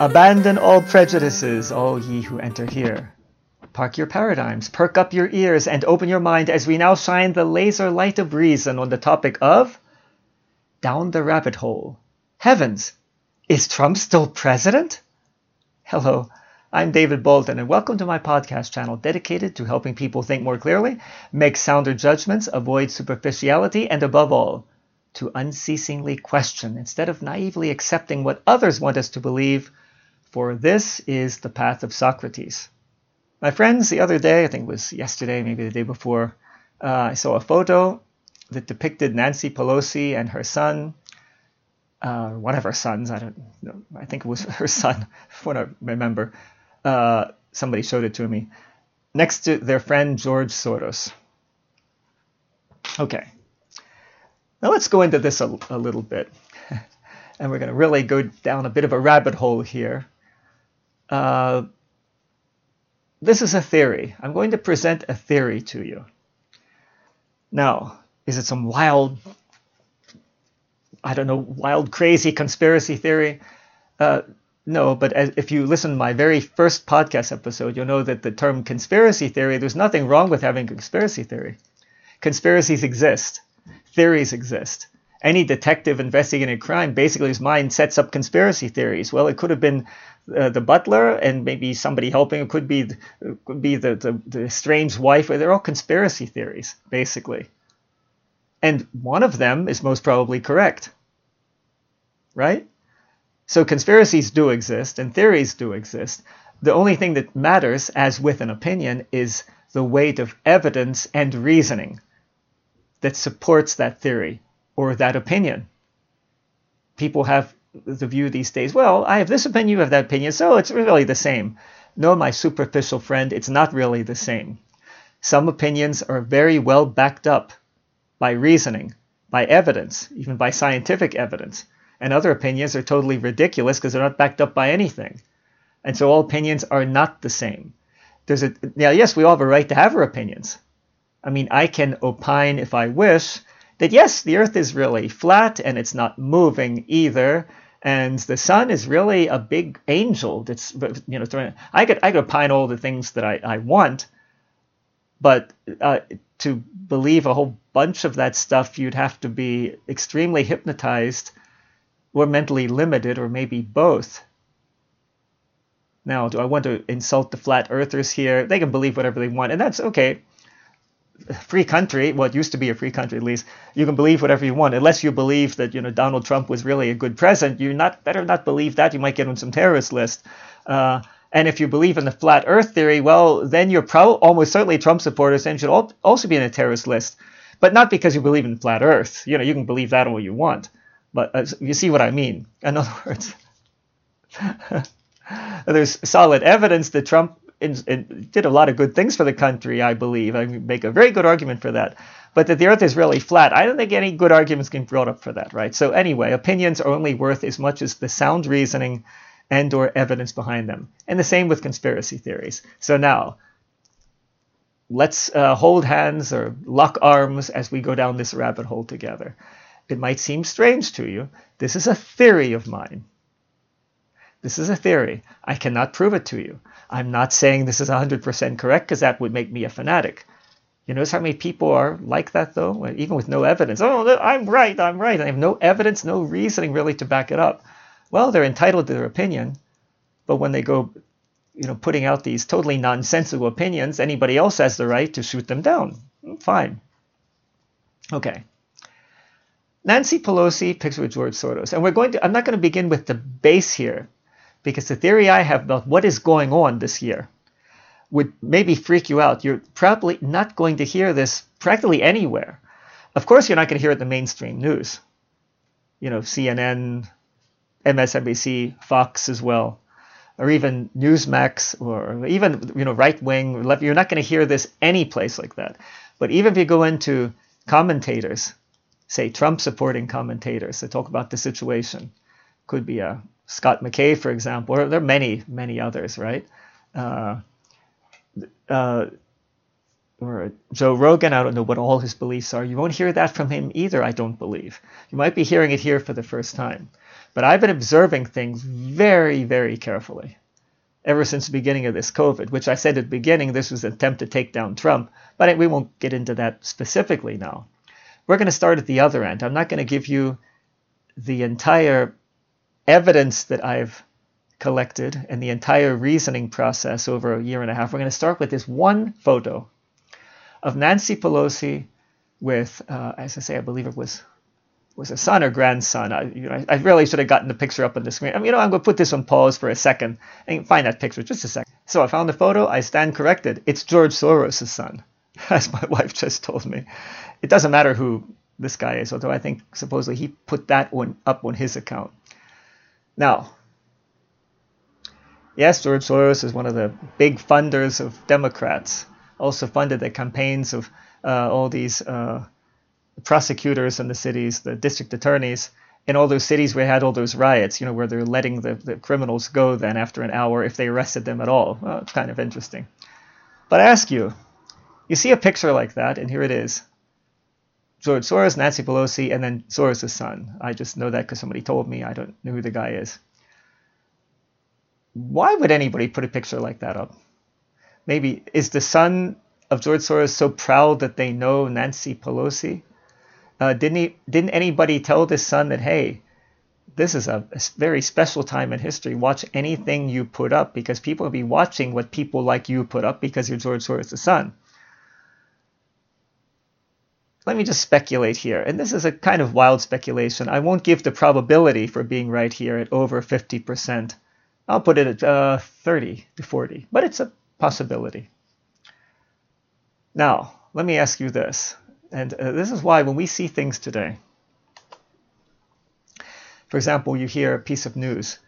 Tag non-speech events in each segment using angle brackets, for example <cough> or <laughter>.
Abandon all prejudices, all ye who enter here. Park your paradigms, perk up your ears, and open your mind as we now shine the laser light of reason on the topic of Down the Rabbit Hole. Heavens! Is Trump still president? Hello, I'm David Bolton, and welcome to my podcast channel dedicated to helping people think more clearly, make sounder judgments, avoid superficiality, and above all, to unceasingly question instead of naively accepting what others want us to believe for this is the path of Socrates. My friends, the other day, I think it was yesterday, maybe the day before, uh, I saw a photo that depicted Nancy Pelosi and her son, uh, one of her sons, I don't know, I think it was <laughs> her son, <laughs> what I remember. Uh, somebody showed it to me, next to their friend George Soros. Okay, now let's go into this a, a little bit. <laughs> and we're going to really go down a bit of a rabbit hole here uh, this is a theory. I'm going to present a theory to you. Now, is it some wild, I don't know, wild, crazy conspiracy theory? Uh, no, but as, if you listen to my very first podcast episode, you'll know that the term conspiracy theory, there's nothing wrong with having conspiracy theory. Conspiracies exist, theories exist any detective investigating a crime, basically his mind sets up conspiracy theories. Well, it could have been uh, the butler and maybe somebody helping. It could be it could be the, the, the strange wife. They're all conspiracy theories, basically. And one of them is most probably correct. Right? So conspiracies do exist and theories do exist. The only thing that matters, as with an opinion, is the weight of evidence and reasoning that supports that theory or that opinion. People have the view these days, well, I have this opinion, you have that opinion, so it's really the same. No, my superficial friend, it's not really the same. Some opinions are very well backed up by reasoning, by evidence, even by scientific evidence. And other opinions are totally ridiculous because they're not backed up by anything. And so all opinions are not the same. There's a now, yes, we all have a right to have our opinions. I mean, I can opine if I wish that yes, the Earth is really flat and it's not moving either. And the sun is really a big angel that's, you know, throwing, I could, I could opine all the things that I, I want, but uh, to believe a whole bunch of that stuff, you'd have to be extremely hypnotized or mentally limited, or maybe both. Now, do I want to insult the flat earthers here? They can believe whatever they want, and that's okay free country, it used to be a free country at least, you can believe whatever you want, unless you believe that you know Donald Trump was really a good president. You not better not believe that. You might get on some terrorist list. Uh, and if you believe in the flat Earth theory, well, then you're pro- almost certainly Trump supporters and should al- also be in a terrorist list, but not because you believe in flat Earth. You know, you can believe that all you want, but uh, you see what I mean. In other words, <laughs> there's solid evidence that Trump did a lot of good things for the country, I believe. I make a very good argument for that. But that the earth is really flat, I don't think any good arguments can be brought up for that, right? So anyway, opinions are only worth as much as the sound reasoning and or evidence behind them. And the same with conspiracy theories. So now, let's uh, hold hands or lock arms as we go down this rabbit hole together. It might seem strange to you. This is a theory of mine. This is a theory. I cannot prove it to you. I'm not saying this is 100% correct because that would make me a fanatic. You notice how many people are like that, though, even with no evidence. Oh, I'm right, I'm right. I have no evidence, no reasoning really to back it up. Well, they're entitled to their opinion, but when they go, you know, putting out these totally nonsensical opinions, anybody else has the right to shoot them down. Mm, fine. Okay. Nancy Pelosi picks with George Soros, and we're going to. I'm not going to begin with the base here because the theory I have about what is going on this year would maybe freak you out. You're probably not going to hear this practically anywhere. Of course, you're not going to hear it in the mainstream news. You know, CNN, MSNBC, Fox as well, or even Newsmax, or even you know right wing. You're not going to hear this any place like that. But even if you go into commentators, say Trump supporting commentators that talk about the situation, could be a Scott McKay, for example, or there are many, many others, right? Uh, uh, or Joe Rogan. I don't know what all his beliefs are. You won't hear that from him either, I don't believe. You might be hearing it here for the first time. But I've been observing things very, very carefully ever since the beginning of this COVID, which I said at the beginning this was an attempt to take down Trump, but we won't get into that specifically now. We're going to start at the other end. I'm not going to give you the entire evidence that I've collected and the entire reasoning process over a year and a half. We're going to start with this one photo of Nancy Pelosi with, uh, as I say, I believe it was was a son or grandson. I, you know, I really should have gotten the picture up on the screen. I mean, you know, I'm going to put this on pause for a second and find that picture just a second. So I found the photo. I stand corrected. It's George Soros' son, <laughs> as my wife just told me. It doesn't matter who this guy is, although I think supposedly he put that one up on his account. Now, yes, George Soros is one of the big funders of Democrats. Also funded the campaigns of uh, all these. Uh, prosecutors in the cities, the district attorneys in all those cities where had all those riots, you know, where they're letting the, the criminals go then after an hour if they arrested them at all. Well, it's kind of interesting. But I ask you, you see a picture like that, and here it is. George Soros, Nancy Pelosi, and then Soros' son. I just know that because somebody told me. I don't know who the guy is. Why would anybody put a picture like that up? Maybe is the son of George Soros so proud that they know Nancy Pelosi? Uh, didn't he? Didn't anybody tell this son that hey, this is a, a, very special time in history. Watch anything you put up because people will be watching what people like you put up because you're George Soros' son. Let me just speculate here, and this is a kind of wild speculation. I won't give the probability for being right here at over 50%. I'll put it at uh, 30 to 40, but it's a possibility. Now, let me ask you this. And uh, this is why when we see things today, for example, you hear a piece of news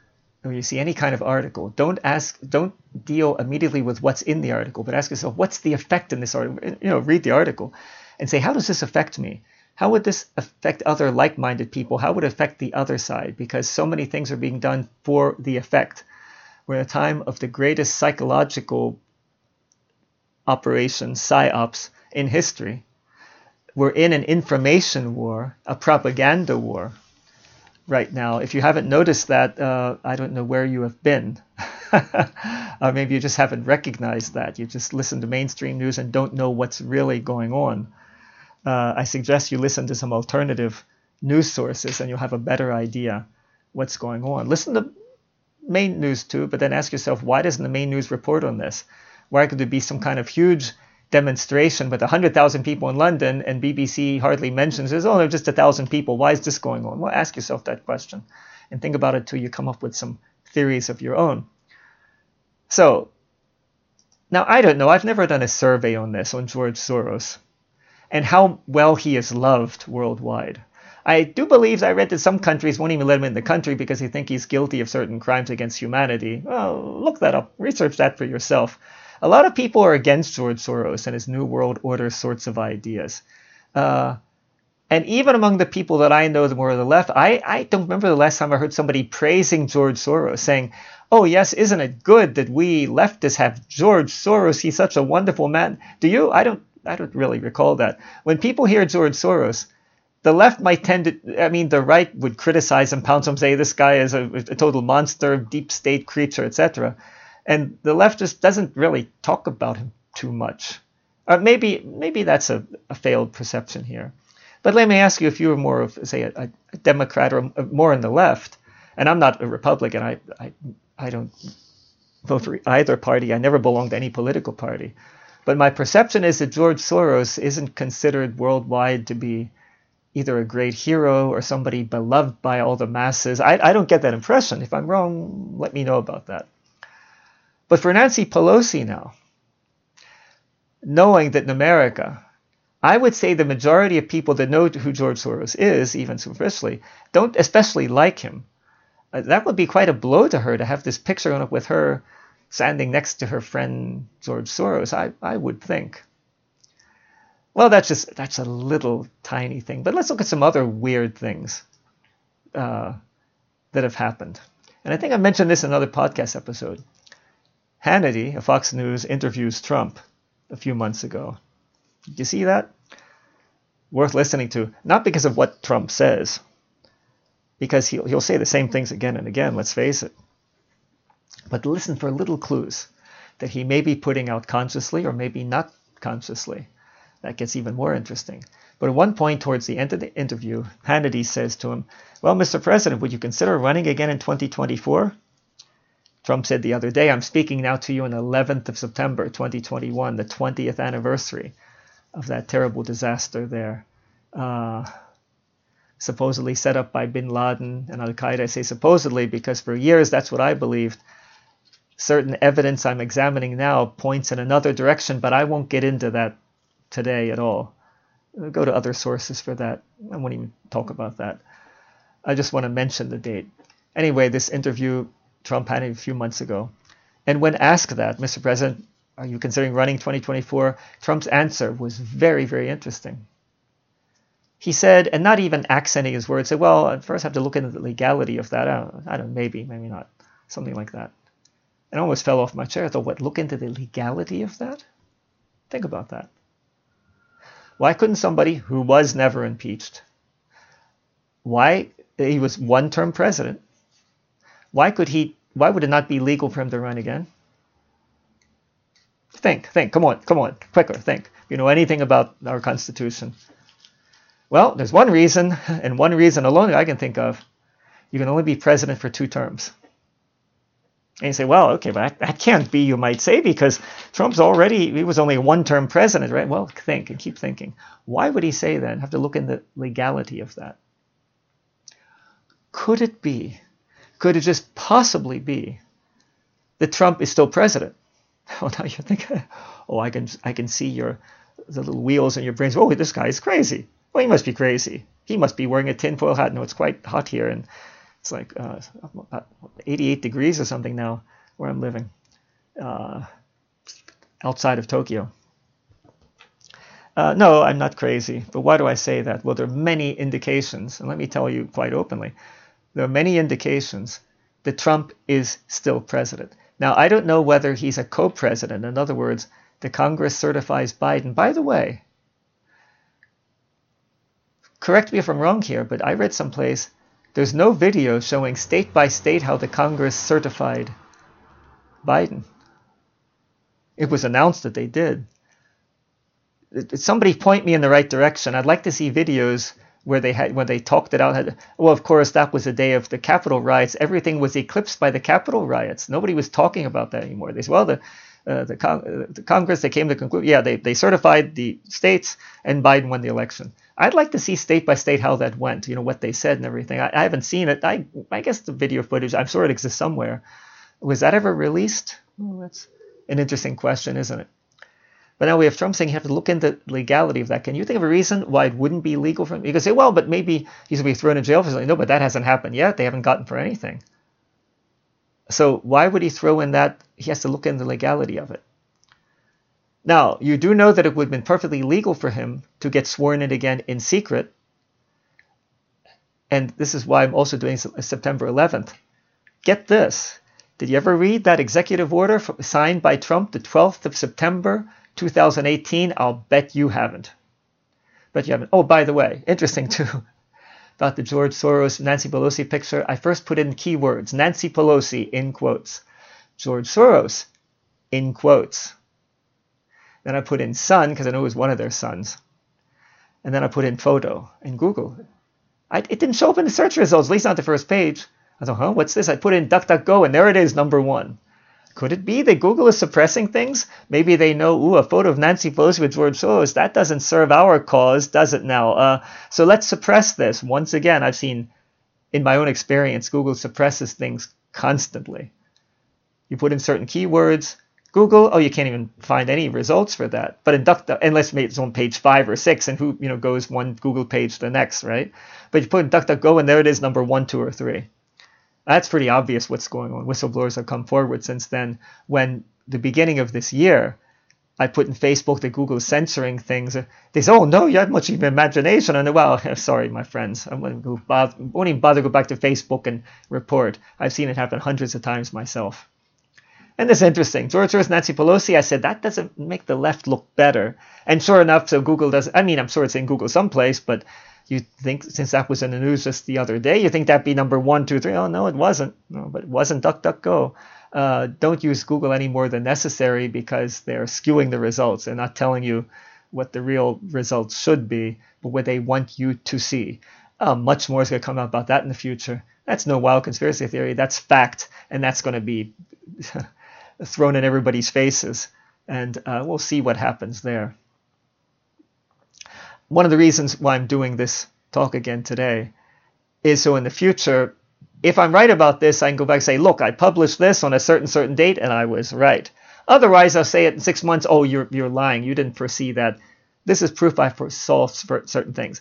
or you see any kind of article, don't ask, don't deal immediately with what's in the article, but ask yourself, what's the effect in this article? You know, read the article and say, how does this affect me? How would this affect other like-minded people? How would it affect the other side? Because so many things are being done for the effect. We're in a time of the greatest psychological operations, psyops, in history we're in an information war, a propaganda war right now. If you haven't noticed that, uh, I don't know where you have been. <laughs> maybe you just haven't recognized that. You just listen to mainstream news and don't know what's really going on. Uh, I suggest you listen to some alternative news sources and you'll have a better idea what's going on. Listen to main news too, but then ask yourself, why doesn't the main news report on this? Why could there be some kind of huge demonstration with 100,000 people in London and BBC hardly mentions Oh, there's only just a thousand people. Why is this going on? Well, ask yourself that question and think about it till you come up with some theories of your own. So, now I don't know. I've never done a survey on this, on George Soros, and how well he is loved worldwide. I do believe I read that some countries won't even let him in the country because they think he's guilty of certain crimes against humanity. Well, look that up. Research that for yourself a lot of people are against George Soros and his New World Order sorts of ideas. Uh, and even among the people that I know that were the left, I, I don't remember the last time I heard somebody praising George Soros, saying, Oh, yes, isn't it good that we leftists have George Soros? He's such a wonderful man. Do you? I don't I don't really recall that. When people hear George Soros, the left might tend to, I mean, the right would criticize and pounce him, say this guy is a, a total monster, deep state creature, etc and the left just doesn't really talk about him too much. Or maybe maybe that's a, a failed perception here. But let me ask you if you were more of, say, a, a Democrat or uh, more in the left, and I'm not a Republican. I, I, I don't vote for either party. I never belonged to any political party. But my perception is that George Soros isn't considered worldwide to be either a great hero or somebody beloved by all the masses. I, I don't get that impression. If I'm wrong, let me know about that. But for Nancy Pelosi now, knowing that in America, I would say the majority of people that know who George Soros is, even superficially, don't especially like him. Uh, that would be quite a blow to her to have this picture going up with her standing next to her friend George Soros. I, I would think. Well, that's just that's a little tiny thing. But let's look at some other weird things uh, that have happened. And I think I mentioned this in another podcast episode. Hannity of Fox News interviews Trump a few months ago. Did you see that? Worth listening to, not because of what Trump says, because he'll, he'll say the same things again and again, let's face it. But listen for little clues that he may be putting out consciously or maybe not consciously. That gets even more interesting. But at one point towards the end of the interview, Hannity says to him, Well, Mr. President, would you consider running again in 2024? Trump said the other day, I'm speaking now to you on the 11th of September 2021, the 20th anniversary of that terrible disaster there. Uh, supposedly set up by bin Laden and Al Qaeda. I say supposedly because for years that's what I believed. Certain evidence I'm examining now points in another direction, but I won't get into that today at all. I'll go to other sources for that. I won't even talk about that. I just want to mention the date. Anyway, this interview Trump had a few months ago. And when asked that, Mr. President, are you considering running 2024? Trump's answer was very, very interesting. He said, and not even accenting his words, said, well, I first have to look into the legality of that. I don't, I don't maybe, maybe not. Something like that. And I almost fell off my chair. I thought, what, look into the legality of that? Think about that. Why couldn't somebody who was never impeached, why he was one term president, why could he why would it not be legal for him to run again? Think, think, come on, come on, quicker, think. You know anything about our Constitution? Well, there's one reason, and one reason alone that I can think of. You can only be president for two terms. And you say, well, okay, but that can't be, you might say, because Trump's already, he was only a one term president, right? Well, think and keep thinking. Why would he say that? Have to look in the legality of that. Could it be, could it just possibly be that Trump is still president? <laughs> Oh, now you're thinking, <laughs> oh, I can, I can see your, the little wheels in your brains. Oh, this guy is crazy. Well, he must be crazy. He must be wearing a tinfoil hat. No, it's quite hot here, and it's like uh, 88 degrees or something now where I'm living uh, outside of Tokyo. Uh, no, I'm not crazy. But why do I say that? Well, there are many indications, and let me tell you quite openly there are many indications that Trump is still president. Now, I don't know whether he's a co president. In other words, the Congress certifies Biden. By the way, correct me if I'm wrong here, but I read someplace there's no video showing state by state how the Congress certified Biden. It was announced that they did. Somebody point me in the right direction. I'd like to see videos where they had when they talked it out. Well, of course, that was the day of the Capitol riots. Everything was eclipsed by the Capitol riots. Nobody was talking about that anymore. They said, well, the uh, the, Con- uh, the, Congress, they came to conclude, yeah, they, they certified the states and Biden won the election. I'd like to see state by state how that went, you know, what they said and everything. I, I haven't seen it. I, I guess the video footage, I'm sure it exists somewhere. Was that ever released? That's an interesting question, isn't it? But now we have Trump saying you have to look into the legality of that. Can you think of a reason why it wouldn't be legal for him? You could say, well, but maybe he's going to be thrown in jail for something. No, but that hasn't happened yet. They haven't gotten for anything. So why would he throw in that? He has to look into the legality of it. Now, you do know that it would have been perfectly legal for him to get sworn in again in secret. And this is why I'm also doing September 11th. Get this. Did you ever read that executive order signed by Trump the 12th of September 2018? I'll bet you haven't. Bet you haven't. Oh, by the way, interesting too <laughs> about the George Soros Nancy Pelosi picture, I first put in keywords Nancy Pelosi in quotes, George Soros in quotes. Then I put in son because I know it was one of their sons. And then I put in photo in Google. I, it didn't show up in the search results, at least not the first page. I thought, huh, what's this? I put in DuckDuckGo and there it is, number one. Could it be that Google is suppressing things? Maybe they know, ooh, a photo of Nancy Pelosi with George Soros, that doesn't serve our cause, does it now? Uh, so let's suppress this. Once again, I've seen in my own experience, Google suppresses things constantly. You put in certain keywords, Google, oh, you can't even find any results for that. But in DuckDuck, unless it's on page five or six, and who you know goes one Google page to the next, right? But you put in DuckDuckGo, and there it is, number one, two, or three that's pretty obvious what's going on. Whistleblowers have come forward since then. When the beginning of this year, I put in Facebook that Google is censoring things. They say, "Oh no, you have much even imagination." And well, <laughs> sorry, my friends, I won't, bother, won't even bother to go back to Facebook and report. I've seen it happen hundreds of times myself. And is interesting. George Soros, Nancy Pelosi, I said, that doesn't make the left look better. And sure enough, so Google does, I mean, I'm sure it's in Google someplace, but you think since that was in the news just the other day, you think that'd be number one, two, three. Oh, no, it wasn't. No, but it wasn't DuckDuckGo. Uh, don't use Google any more than necessary because they're skewing the results. They're not telling you what the real results should be, but what they want you to see. Uh, much more is going to come out about that in the future. That's no wild conspiracy theory. That's fact, and that's going to be <laughs> thrown in everybody's faces. And uh, we'll see what happens there. One of the reasons why I'm doing this talk again today is so in the future, if I'm right about this, I can go back and say, look, I published this on a certain certain date and I was right. Otherwise, I'll say it in six months, oh, you're, you're lying. You didn't foresee that. This is proof I foresaw certain things.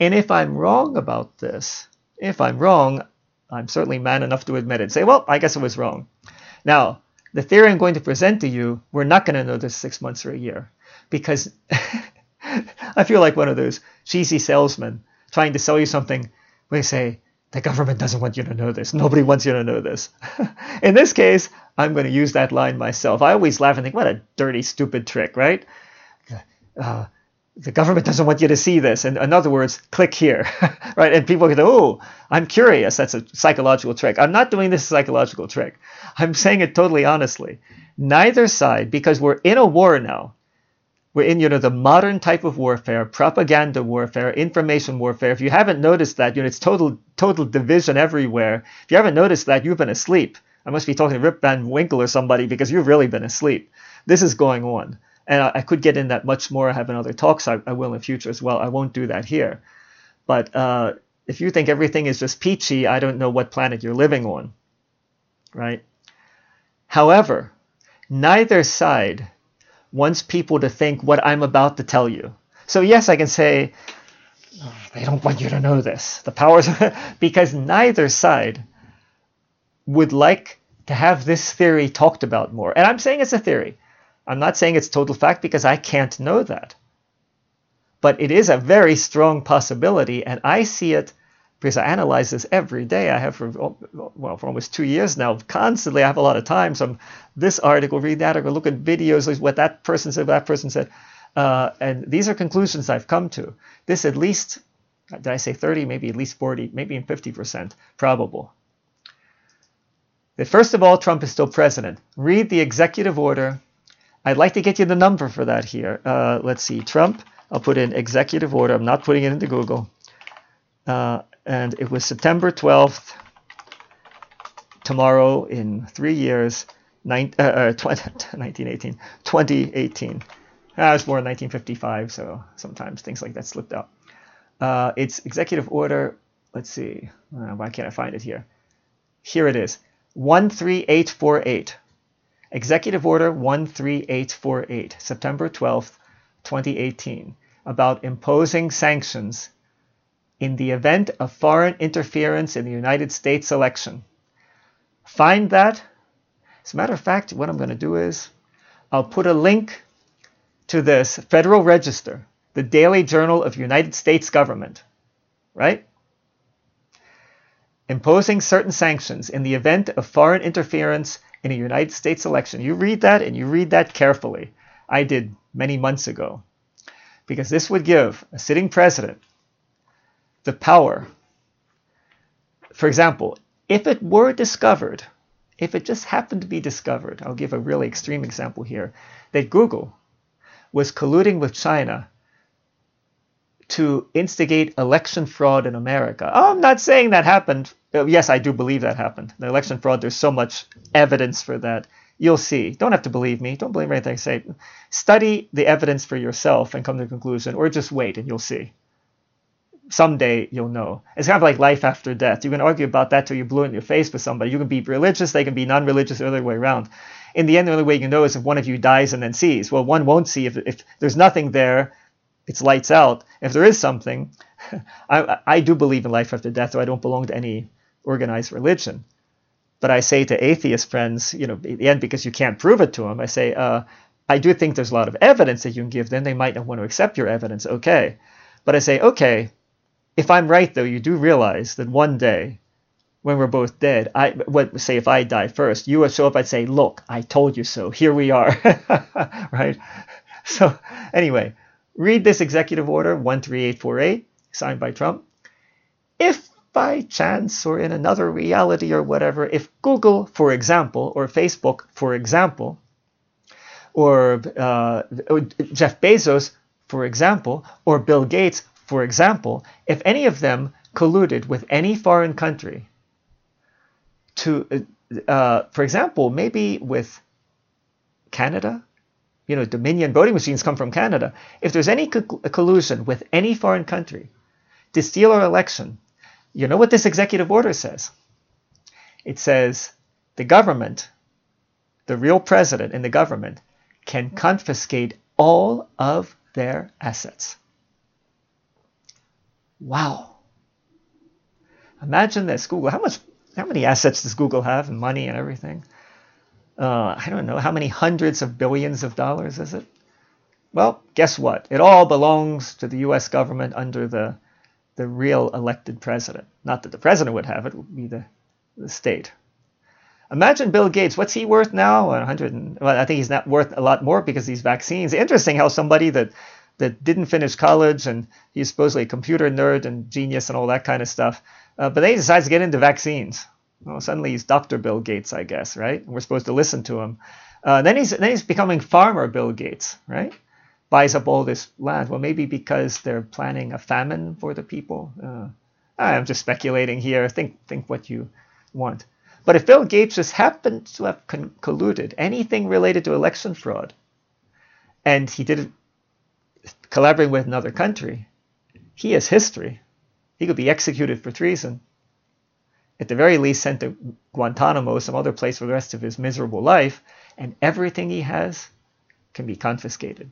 And if I'm wrong about this, if I'm wrong, I'm certainly man enough to admit it. Say, well, I guess I was wrong. Now, the theory I'm going to present to you, we're not going to know this six months or a year because <laughs> <laughs> I feel like one of those cheesy salesmen trying to sell you something. They say, the government doesn't want you to know this. Nobody wants you to know this. <laughs> In this case, I'm going to use that line myself. I always laugh and think, what a dirty, stupid trick, right? Uh, the government doesn't want you to see this. And in other words, click here, <laughs> right? And people go, oh, I'm curious. That's a psychological trick. I'm not doing this psychological trick. I'm saying it totally honestly. Neither side, because we're in a war now. We're in, you know, the modern type of warfare, propaganda warfare, information warfare. If you haven't noticed that, you know, it's total, total division everywhere. If you haven't noticed that, you've been asleep. I must be talking to Rip Van Winkle or somebody because you've really been asleep. This is going on. And I, I could get in that much more. I have another talks I, I, will in future as well. I won't do that here. But uh, if you think everything is just peachy, I don't know what planet you're living on. Right? However, neither side wants people to think what I'm about to tell you. So, yes, I can say, oh, they don't want you to know this. The powers, <laughs> because neither side would like to have this theory talked about more. And I'm saying it's a theory. I'm not saying it's total fact because I can't know that. But it is a very strong possibility, and I see it because I analyze this every day. I have for well for almost two years now. Constantly, I have a lot of time. So I'm this article, read that article, look at videos, what that person said, what that person said, uh, and these are conclusions I've come to. This at least, did I say 30? Maybe at least 40, maybe in 50 percent probable. First of all, Trump is still president. Read the executive order. I'd like to get you the number for that here. Uh, let's see, Trump. I'll put in executive order. I'm not putting it into Google. Uh, and it was September 12th, tomorrow in three years, nine, uh, uh, <laughs> 20, 1918, 2018. Ah, was born in 1955, so sometimes things like that slipped out. Uh, it's executive order. Let's see. Uh, why can't I find it here? Here it is 13848. Executive Order 13848, September 12th, 2018, about imposing sanctions in the event of foreign interference in the United States election. Find that. As a matter of fact, what I'm going to do is I'll put a link to this Federal Register, the Daily Journal of United States Government, right? Imposing certain sanctions in the event of foreign interference in a United States election. You read that and you read that carefully. I did many months ago. Because this would give a sitting president the power. For example, if it were discovered, if it just happened to be discovered, I'll give a really extreme example here, that Google was colluding with China to instigate election fraud in America. Oh, I'm not saying that happened. Oh, yes, I do believe that happened. The election fraud, there's so much evidence for that. You'll see. Don't have to believe me. Don't believe anything I say. Study the evidence for yourself and come to a conclusion, or just wait and you'll see someday you'll know. It's kind of like life after death. You can argue about that till you blew it in your face with somebody. You can be religious, they can be non-religious, the other way around. In the end, the only way you know is if one of you dies and then sees. Well, one won't see if, if there's nothing there, it's lights out. If there is something, <laughs> I, I do believe in life after death, though I don't belong to any organized religion. But I say to atheist friends, you know, at the end, because you can't prove it to them, I say, uh, I do think there's a lot of evidence that you can give them. They might not want to accept your evidence, okay. But I say, okay, if I'm right, though, you do realize that one day when we're both dead, I what say if I die first, you would show up. I'd say, "Look, I told you so. Here we are." <laughs> right. So anyway, read this executive order 13848 signed by Trump. If by chance or in another reality or whatever, if Google, for example, or Facebook, for example, or uh, Jeff Bezos, for example, or Bill Gates, for example, if any of them colluded with any foreign country to, uh, uh, for example, maybe with Canada, you know, Dominion voting machines come from Canada. If there's any co- collusion with any foreign country to steal our election, you know what this executive order says? It says the government, the real president in the government, can confiscate all of their assets. Wow. Imagine this, Google. How much how many assets does Google have and money and everything? Uh, I don't know. How many hundreds of billions of dollars is it? Well, guess what? It all belongs to the US government under the the real elected president. Not that the president would have it, it would be the, the state. Imagine Bill Gates. What's he worth now? 100. And, well, I think he's not worth a lot more because these vaccines. Interesting how somebody that that didn't finish college and he's supposedly a computer nerd and genius and all that kind of stuff, uh, but then he decides to get into vaccines. Well, suddenly he's Dr. Bill Gates, I guess, right? We're supposed to listen to him. Uh, then he's then he's becoming farmer Bill Gates, right? Buys up all this land. Well, maybe because they're planning a famine for the people. Uh, I'm just speculating here. Think think what you want. But if Bill Gates just happened to have con- colluded anything related to election fraud, and he did it collaborating with another country, he has history. He could be executed for treason. At the very least, sent to Guantanamo, some other place for the rest of his miserable life, and everything he has can be confiscated.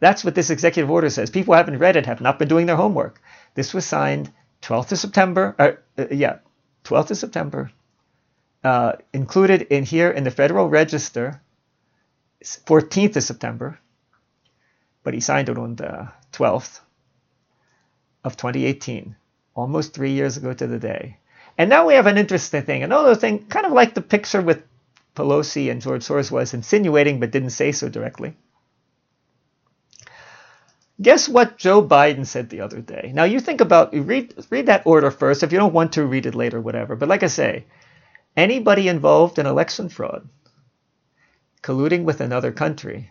That's what this executive order says. People haven't read it have not been doing their homework. This was signed 12th of September. Uh, uh, yeah, 12th of September, uh, included in here in the Federal Register, 14th of September, but he signed it on the 12th of 2018, almost three years ago to the day. And now we have an interesting thing. Another thing, kind of like the picture with Pelosi and George Soros was insinuating but didn't say so directly. Guess what Joe Biden said the other day? Now you think about you read read that order first. If you don't want to read it later, whatever. But like I say, anybody involved in election fraud, colluding with another country,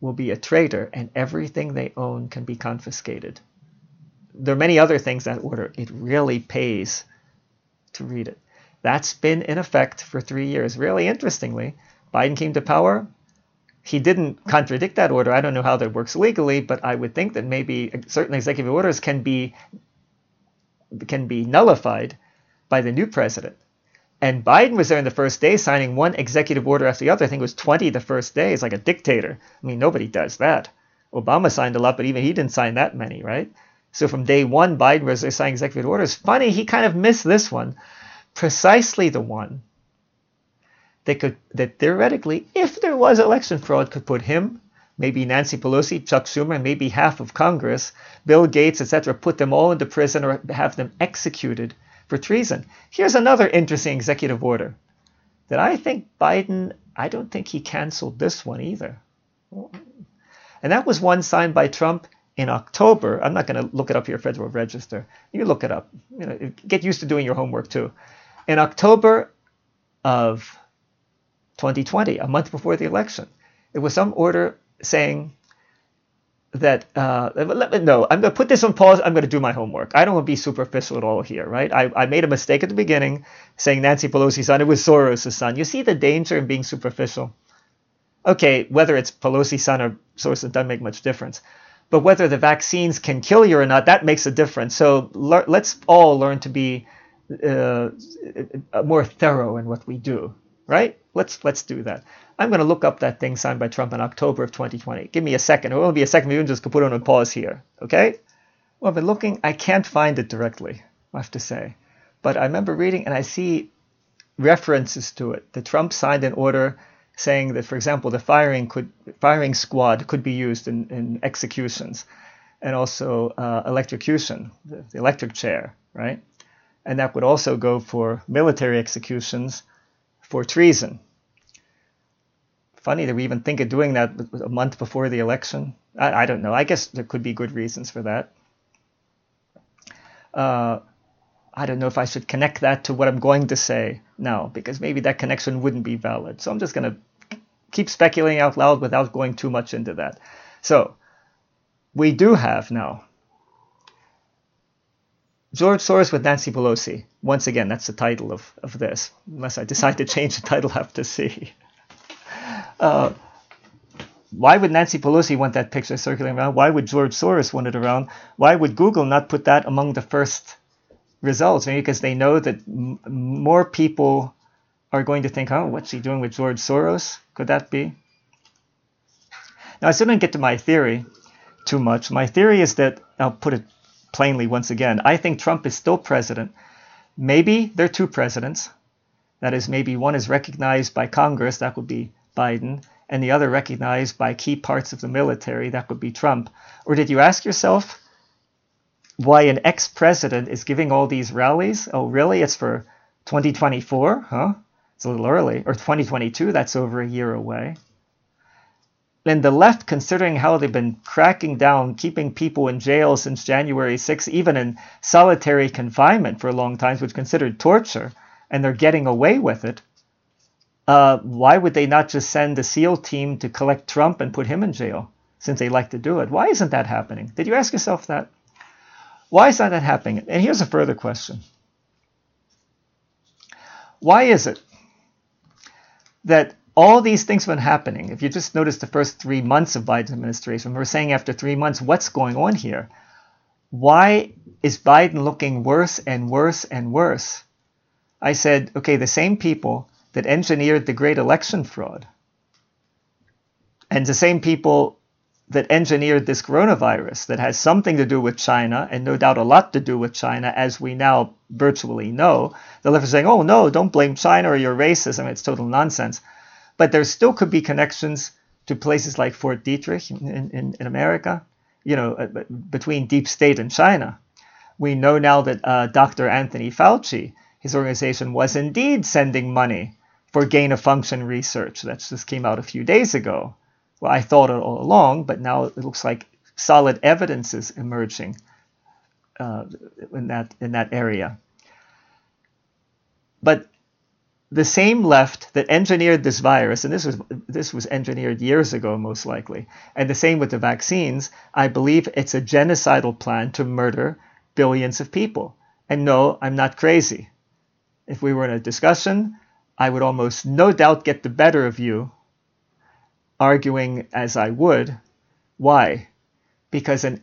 will be a traitor, and everything they own can be confiscated. There are many other things that order. It really pays to read it. That's been in effect for three years. Really interestingly, Biden came to power he didn't contradict that order. I don't know how that works legally, but I would think that maybe certain executive orders can be can be nullified by the new president. And Biden was there in the first day signing one executive order after the other. I think it was 20 the first day. It's like a dictator. I mean, nobody does that. Obama signed a lot, but even he didn't sign that many, right? So from day one, Biden was there signing executive orders. Funny, he kind of missed this one. Precisely the one they could that theoretically, if there was election fraud, could put him, maybe Nancy Pelosi, Chuck Schumer, maybe half of Congress, Bill Gates, etc., put them all into prison or have them executed for treason. Here's another interesting executive order that I think Biden, I don't think he canceled this one either. And that was one signed by Trump in October. I'm not going to look it up here, Federal Register. You look it up. You know, get used to doing your homework too. In October of 2020, a month before the election. It was some order saying that, uh, let me, know. I'm to put this on pause. I'm to do my homework. I don't want to be superficial at all here, right? I, I made a mistake at the beginning saying Nancy Pelosi's son. It was Soros' son. You see the danger in being superficial? Okay, whether it's Pelosi's son or Soros, it doesn't make much difference. But whether the vaccines can kill you or not, that makes a difference. So le- let's all learn to be uh, more thorough in what we do, right? Let's let's do that. I'm going to look up that thing signed by Trump in October of 2020. Give me a second. It will be a second. We can just put it on a pause here. Okay? Well, I've been looking. I can't find it directly. I have to say, but I remember reading and I see references to it. The Trump signed an order saying that, for example, the firing could firing squad could be used in, in executions, and also uh, electrocution, the, the electric chair, right? and that would also go for military executions for treason. Funny that we even think of doing that a month before the election. I, I don't know. I guess there could be good reasons for that. Uh, I don't know if I should connect that to what I'm going to say now, because maybe that connection wouldn't be valid. So I'm just going to keep speculating out loud without going too much into that. So we do have now George Soros with Nancy Pelosi. Once again, that's the title of, of this, unless I decide to <laughs> change the title, have to see. Uh, why would Nancy Pelosi want that picture circulating around? Why would George Soros want it around? Why would Google not put that among the first results? Maybe because they know that m- more people are going to think, oh, what's he doing with George Soros? Could that be? Now, I still didn't get to my theory too much. My theory is that, I'll put it plainly once again, I think Trump is still president. Maybe there are two presidents. That is, maybe one is recognized by Congress, that would be Biden, and the other recognized by key parts of the military, that would be Trump? Or did you ask yourself why an ex president is giving all these rallies? Oh, really? It's for 2024? Huh? It's a little early. Or 2022? That's over a year away. And the left, considering how they've been cracking down, keeping people in jail since January 6th, even in solitary confinement for long time, which considered torture, and they're getting away with it, uh, why would they not just send the SEAL team to collect Trump and put him in jail since they like to do it? Why isn't that happening? Did you ask yourself that? Why is that not happening? And here's a further question Why is it that all these things have been happening? If you just notice the first three months of Biden's administration, we're saying after three months, what's going on here? Why is Biden looking worse and worse and worse? I said, okay, the same people that engineered the great election fraud. And the same people that engineered this coronavirus that has something to do with China and no doubt a lot to do with China, as we now virtually know. The left is saying, oh, no, don't blame China or. I mean, it's total nonsense. But there still could be connections to places like Fort Detrick in, in, in America, you know, uh, between deep state and China. We know now that uh, Dr. Anthony Fauci, his organization, was indeed sending money for gain of function research. That just came out a few days ago. Well, I thought it all along, but now it looks like solid evidence is emerging uh, in that in that area. But the same left that engineered this virus, and this was this was engineered years ago, most likely, and the same with the vaccines. I believe it's a genocidal plan to murder billions of people. And no, I'm not crazy. If we were in a discussion, I would almost no doubt get the better of you, arguing as I would. Why? Because in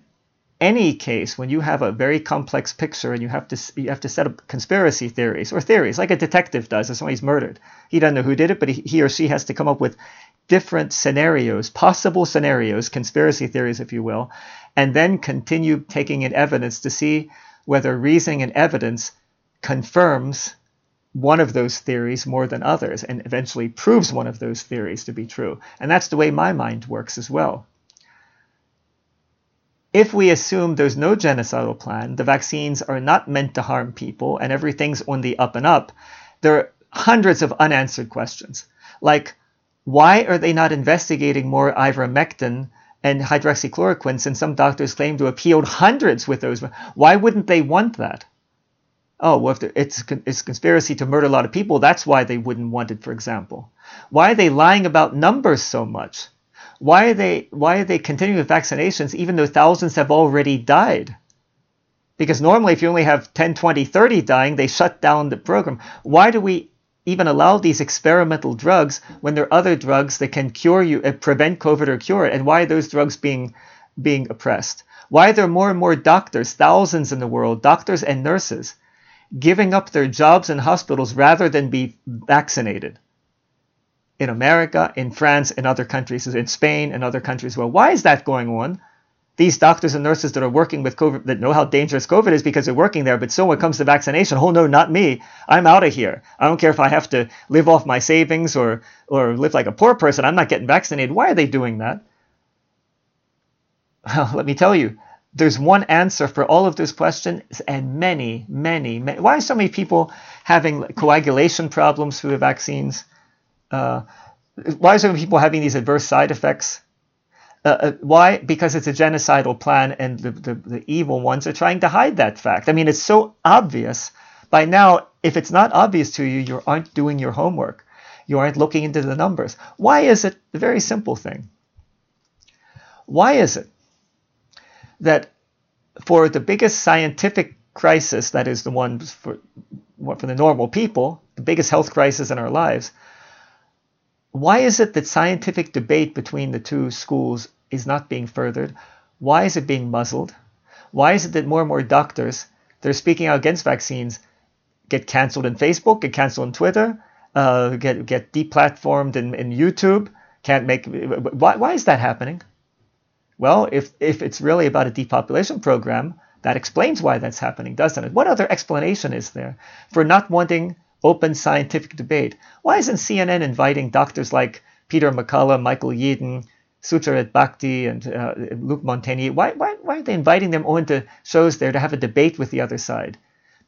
any case, when you have a very complex picture and you have to you have to set up conspiracy theories or theories like a detective does if somebody's murdered, he doesn't know who did it, but he, he or she has to come up with different scenarios, possible scenarios, conspiracy theories, if you will, and then continue taking in evidence to see whether reasoning and evidence confirms one of those theories more than others and eventually proves one of those theories to be true. And that's the way my mind works as well. If we assume there's no genocidal plan, the vaccines are not meant to harm people, and everything's on the up and up, there are hundreds of unanswered questions. Like, why are they not investigating more ivermectin and hydroxychloroquine since some doctors claim to have healed hundreds with those? Why wouldn't they want that? Oh, well, if it's it's conspiracy to murder a lot of people, that's why they wouldn't want it, for example. Why are they lying about numbers so much? Why are they why are they continuing with vaccinations even though thousands have already died? Because normally if you only have 10, 20, 30 dying, they shut down the program. Why do we even allow these experimental drugs when there are other drugs that can cure you, uh, prevent COVID or cure it? And why are those drugs being being oppressed? Why are there more and more doctors, thousands in the world, doctors and nurses, giving up their jobs in hospitals rather than be vaccinated. In America, in France, in other countries, in Spain, in other countries. Well, why is that going on? These doctors and nurses that are working with COVID, that know how dangerous COVID is because they're working there, but so when it comes to vaccination, oh no, not me. I'm out of here. I don't care if I have to live off my savings or, or live like a poor person. I'm not getting vaccinated. Why are they doing that? <laughs> Well, let me tell you, there's one answer for all of those questions and many, many, many. Why are so many people having coagulation problems through the vaccines? Uh, why are so many people having these adverse side effects? Uh, uh, why? Because it's a genocidal plan, and the, the, the evil ones are trying to hide that fact. I mean, it's so obvious. By now, if it's not obvious to you, you aren't doing your homework. You aren't looking into the numbers. Why is it? A very simple thing. Why is it that for the biggest scientific crisis, that is the one for, for the normal people, the biggest health crisis in our lives, why is it that scientific debate between the two schools is not being furthered? Why is it being muzzled? Why is it that more and more doctors that are speaking out against vaccines get canceled in Facebook, get canceled on Twitter, uh, get get deplatformed in, in YouTube? Can't make why, why is that happening? Well, if, if it's really about a depopulation program, that explains why that's happening, doesn't it? What other explanation is there for not wanting open scientific debate? Why isn't CNN inviting doctors like Peter McCullough, Michael Yeadon, Sucharit Bhakdi, and uh, Luc? Why, why, why are they inviting them onto shows there to have a debate with the other side?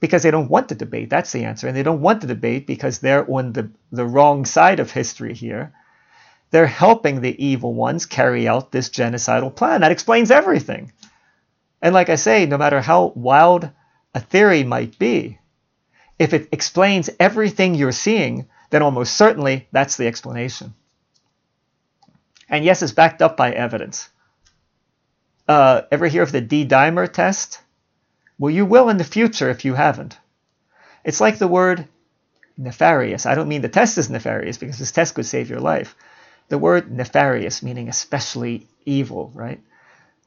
Because they don't want the debate. That's the answer. And they don't want the debate because they're on the, the wrong side of history here they're helping the evil ones carry out this genocidal plan. That explains everything. And like I say, no matter how wild a theory might be, if it explains everything you're seeing, then almost certainly that's the explanation. And yes, it's backed up by evidence. Uh, ever hear of the D dimer test? Well, you will in the future if you haven't. It's like the word nefarious. I don't mean the test is nefarious because this test could save your life the word nefarious, meaning especially evil, right?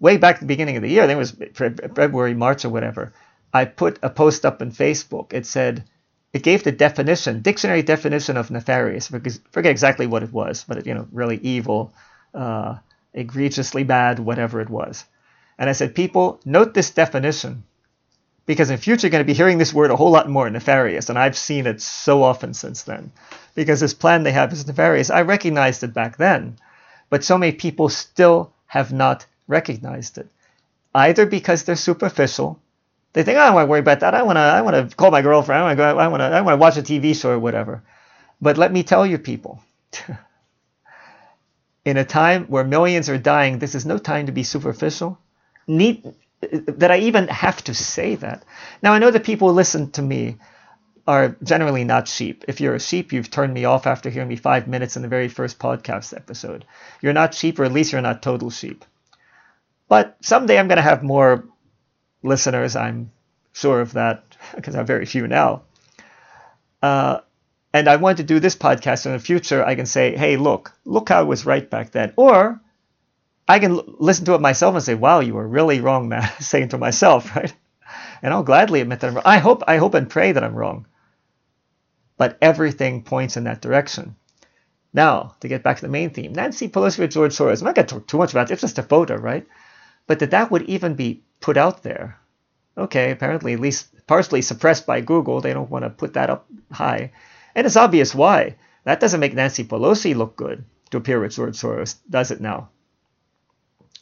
Way back at the beginning of the year, I think it was February, March, or whatever, I put a post up on Facebook. It said, it gave the definition, dictionary definition of nefarious. Forget exactly what it was, but it, you know, really evil, uh, egregiously bad, whatever it was. And I said, people, note this definition because in future you're going to be hearing this word a whole lot more nefarious and i've seen it so often since then because this plan they have is nefarious. I recognized it back then but so many people still have not recognized it. Either because they're superficial they think oh, i don't want to worry about that. I want to i want to call my girlfriend. I want to go i want to i want to watch a tv show or whatever. But let me tell you people <laughs> in a time where millions are dying this is no time to be superficial. Need that I even have to say that. Now, I know that people listen to me are generally not sheep. If you're a sheep, you've turned me off after hearing me five minutes in the very first podcast episode. You're not sheep, or at least you're not total sheep. But someday I'm going to have more listeners. I'm sure of that <laughs> because I have very few now. Uh, and I want to do this podcast in the future. I can say, hey, look, look how I was right back then. Or I can l- listen to it myself and say, "Wow, you were really wrong, man." <laughs> Saying to myself, <laughs> right? And I'll gladly admit that I'm wrong. I hope, I hope and pray that I'm wrong. But everything points in that direction. Now, to get back to the main theme, Nancy Pelosi with George Soros. I'm not going to talk too much about it. It's just a photo, right? But that that would even be put out there. Okay, apparently, at least partially suppressed by Google. They don't want to put that up high. And it's obvious why. That doesn't make Nancy Pelosi look good to appear with George Soros, does it now?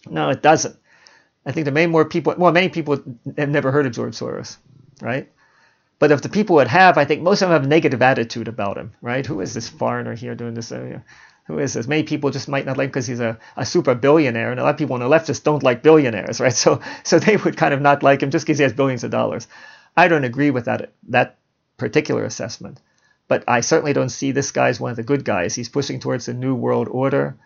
No, it doesn't. I think there may more people. Well, many people have never heard of George Soros, right? But of the people that have, I think most of them have a negative attitude about him, right? Who is this foreigner here doing this? Uh, who is this? Many people just might not like because he's a, a super billionaire, and a lot of people on the left just don't like billionaires, <laughs> right? So so they would kind of not like him just because he has billions of dollars. I don't agree with that that particular assessment, but I certainly don't see this guy as one of the good guys. He's pushing towards a new world order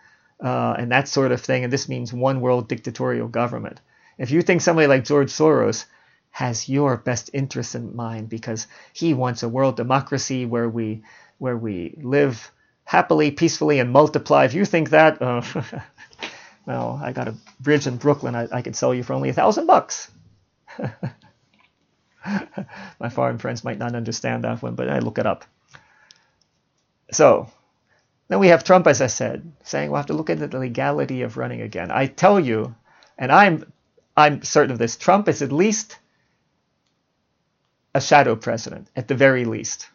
uh, and that sort of thing. And this means one world dictatorial government. If you think somebody like George Soros has your best interests in mind because he wants a world democracy where we where we live happily, peacefully, and multiply. If you think that, uh, <laughs> well, I got a bridge in Brooklyn I, I could sell you for only a thousand bucks. <laughs> My foreign friends might not understand that one, but I look it up. So then we have Trump, as I said, saying we'll have to look into the legality of running again. I tell you, and I'm I'm certain of this, Trump is at least a shadow president, at the very least.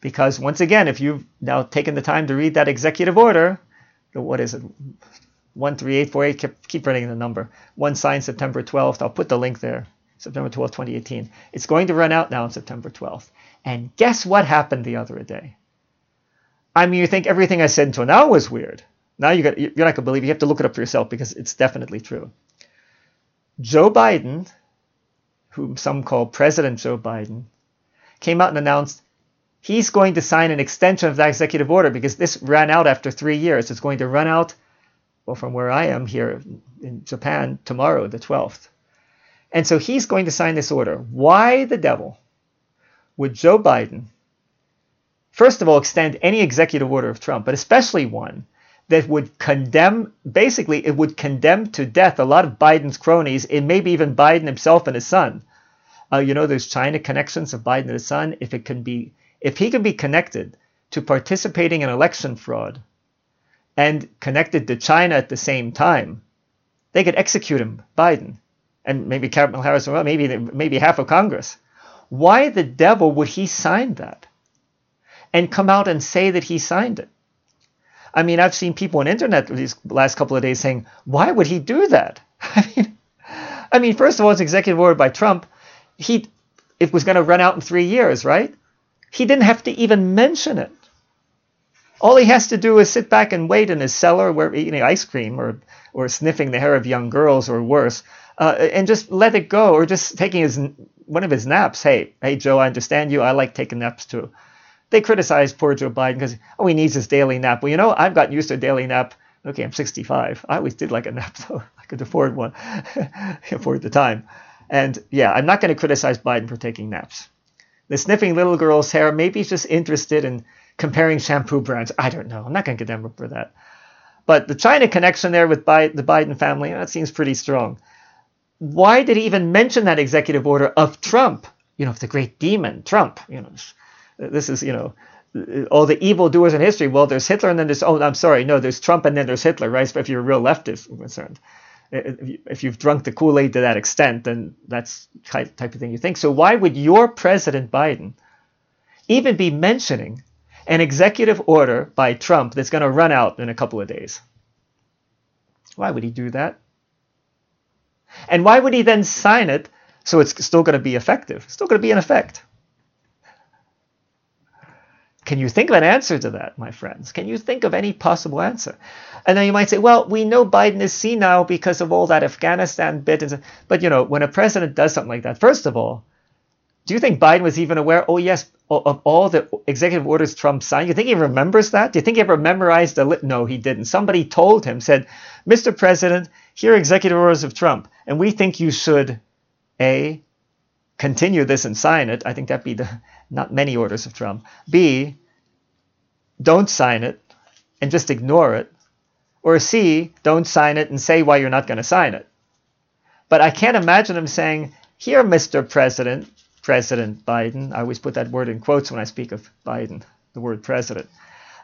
Because once again, if you've now taken the time to read that executive order, what is it? 13848, keep, keep running the number. One signed September 12th. I'll put the link there. September 12th, 2018. It's going to run out now on September 12th. And guess what happened the other day? I mean, you think everything I said until now was weird. Now you got, you're not going to believe it. You have to look it up for yourself because it's definitely true. Joe Biden, whom some call President Joe Biden, came out and announced he's going to sign an extension of that executive order because this ran out after three years. It's going to run out, well, from where I am here in Japan tomorrow, the 12th. And so he's going to sign this order. Why the devil would Joe Biden, first of all, extend any executive order of Trump, but especially one that would condemn, basically, it would condemn to death a lot of Biden's cronies, and maybe even Biden himself and his son. Uh, you know, there's China connections of Biden and his son. If it can be, if he can be connected to participating in election fraud, and connected to China at the same time, they could execute him, Biden, and maybe Kamala Harris, well, maybe maybe half of Congress. Why the devil would he sign that, and come out and say that he signed it? I mean, I've seen people on internet these last couple of days saying, "Why would he do that?" <laughs> I mean, I mean, first of all, it's executive order by Trump. He, it was going to run out in three years, right? He didn't have to even mention it. All he has to do is sit back and wait in his cellar, where eating ice cream or or sniffing the hair of young girls, or worse, uh, and just let it go, or just taking his one of his naps. Hey, hey, Joe, I understand you. I like taking naps too. They criticize poor Joe Biden because, oh, he needs his daily nap. Well, you know, I've gotten used to a daily nap. Okay, I'm 65. I always did like a nap, <laughs> though. I could afford one, <laughs> afford the time. And yeah, I'm not going to criticize Biden for taking naps. The sniffing little girl's hair, maybe he's just interested in comparing shampoo brands. I don't know. I'm not going to get them for that. But the China connection there with the Biden family, that seems pretty strong. Why did he even mention that executive order of Trump? You know, of the great demon, Trump. You know, this is, you know, all the evil doers in history. Well, there's Hitler and then there's, oh, I'm sorry, no, there's Trump and then there's Hitler, right? But If you're a real leftist concerned. If you've drunk the Kool Aid to that extent, then that's type, type of thing you think. So, why would your President Biden even be mentioning an executive order by Trump that's going to run out in a couple of days? Why would he do that? And why would he then sign it so it's still going to be effective? still going to be in effect. Can you think of an answer to that, my friends? Can you think of any possible answer? And then you might say, well, we know Biden is senile because of all that Afghanistan bit. But, you know, when a president does something like that, first of all, do you think Biden was even aware, oh, yes, of all the executive orders Trump signed? You think he remembers that? Do you think he ever memorized the list? No, he didn't. Somebody told him, said, Mr. President, here are executive orders of Trump, and we think you should, A, continue this and sign it. I think that'd be the not many orders of Trump. B, don't sign it and just ignore it. Or C, don't sign it and say why you're not going to sign it. But I can't imagine him saying, Here, Mr. President, President Biden, I always put that word in quotes when I speak of Biden, the word president.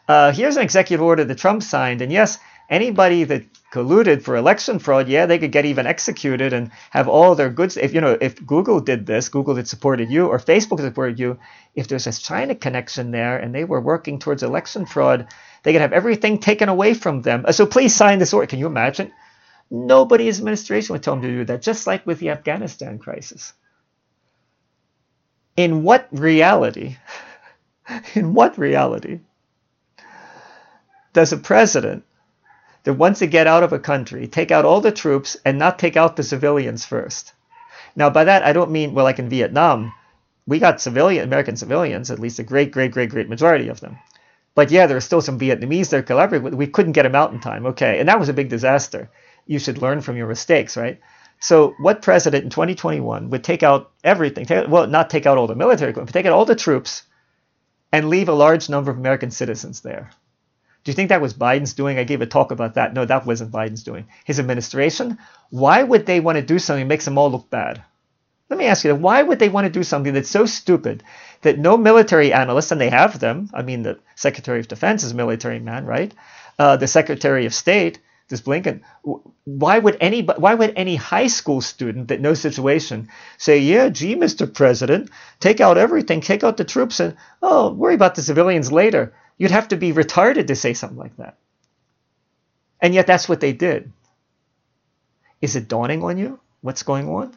Uh, here's an executive order that Trump signed, and yes, anybody that colluded for election fraud, yeah, they could get even executed and have all their goods. If you know, if Google did this, Google that supported you, or Facebook supported you, if there's a China connection there and they were working towards election fraud, they could have everything taken away from them. Uh, so please sign this order. Can you imagine? Nobody's administration would tell them to do that, just like with the Afghanistan crisis. In what reality? <laughs> In what reality does a president that wants to get out of a country, take out all the troops and not take out the civilians first. Now, by that, I don't mean, well, like in Vietnam, we got civilian American civilians, at least a great, great, great, great majority of them. But yeah, there are still some Vietnamese there collaborating. We couldn't get them out in time. Okay, and that was a big disaster. You should learn from your mistakes, right? So, what president in 2021 would take out everything? Take, well, not take out all the military but take out all the troops and leave a large number of American citizens there? Do you think that was Biden's doing? I gave a talk about that. No, that wasn't Biden's doing. His administration. Why would they want to do something that makes them all look bad? Let me ask you, why would they want to do something that's so stupid that no military analysts, and they have them, I mean, the Secretary of Defense is a military man, right? Uh, the Secretary of State, this Blinken, why would any why would any high school student that knows situation say, yeah, gee, Mr. President, take out everything, take out the troops, and oh, worry about the civilians later? You'd have to be retarded to say something like that. And yet that's what they did. Is it dawning on you what's going on?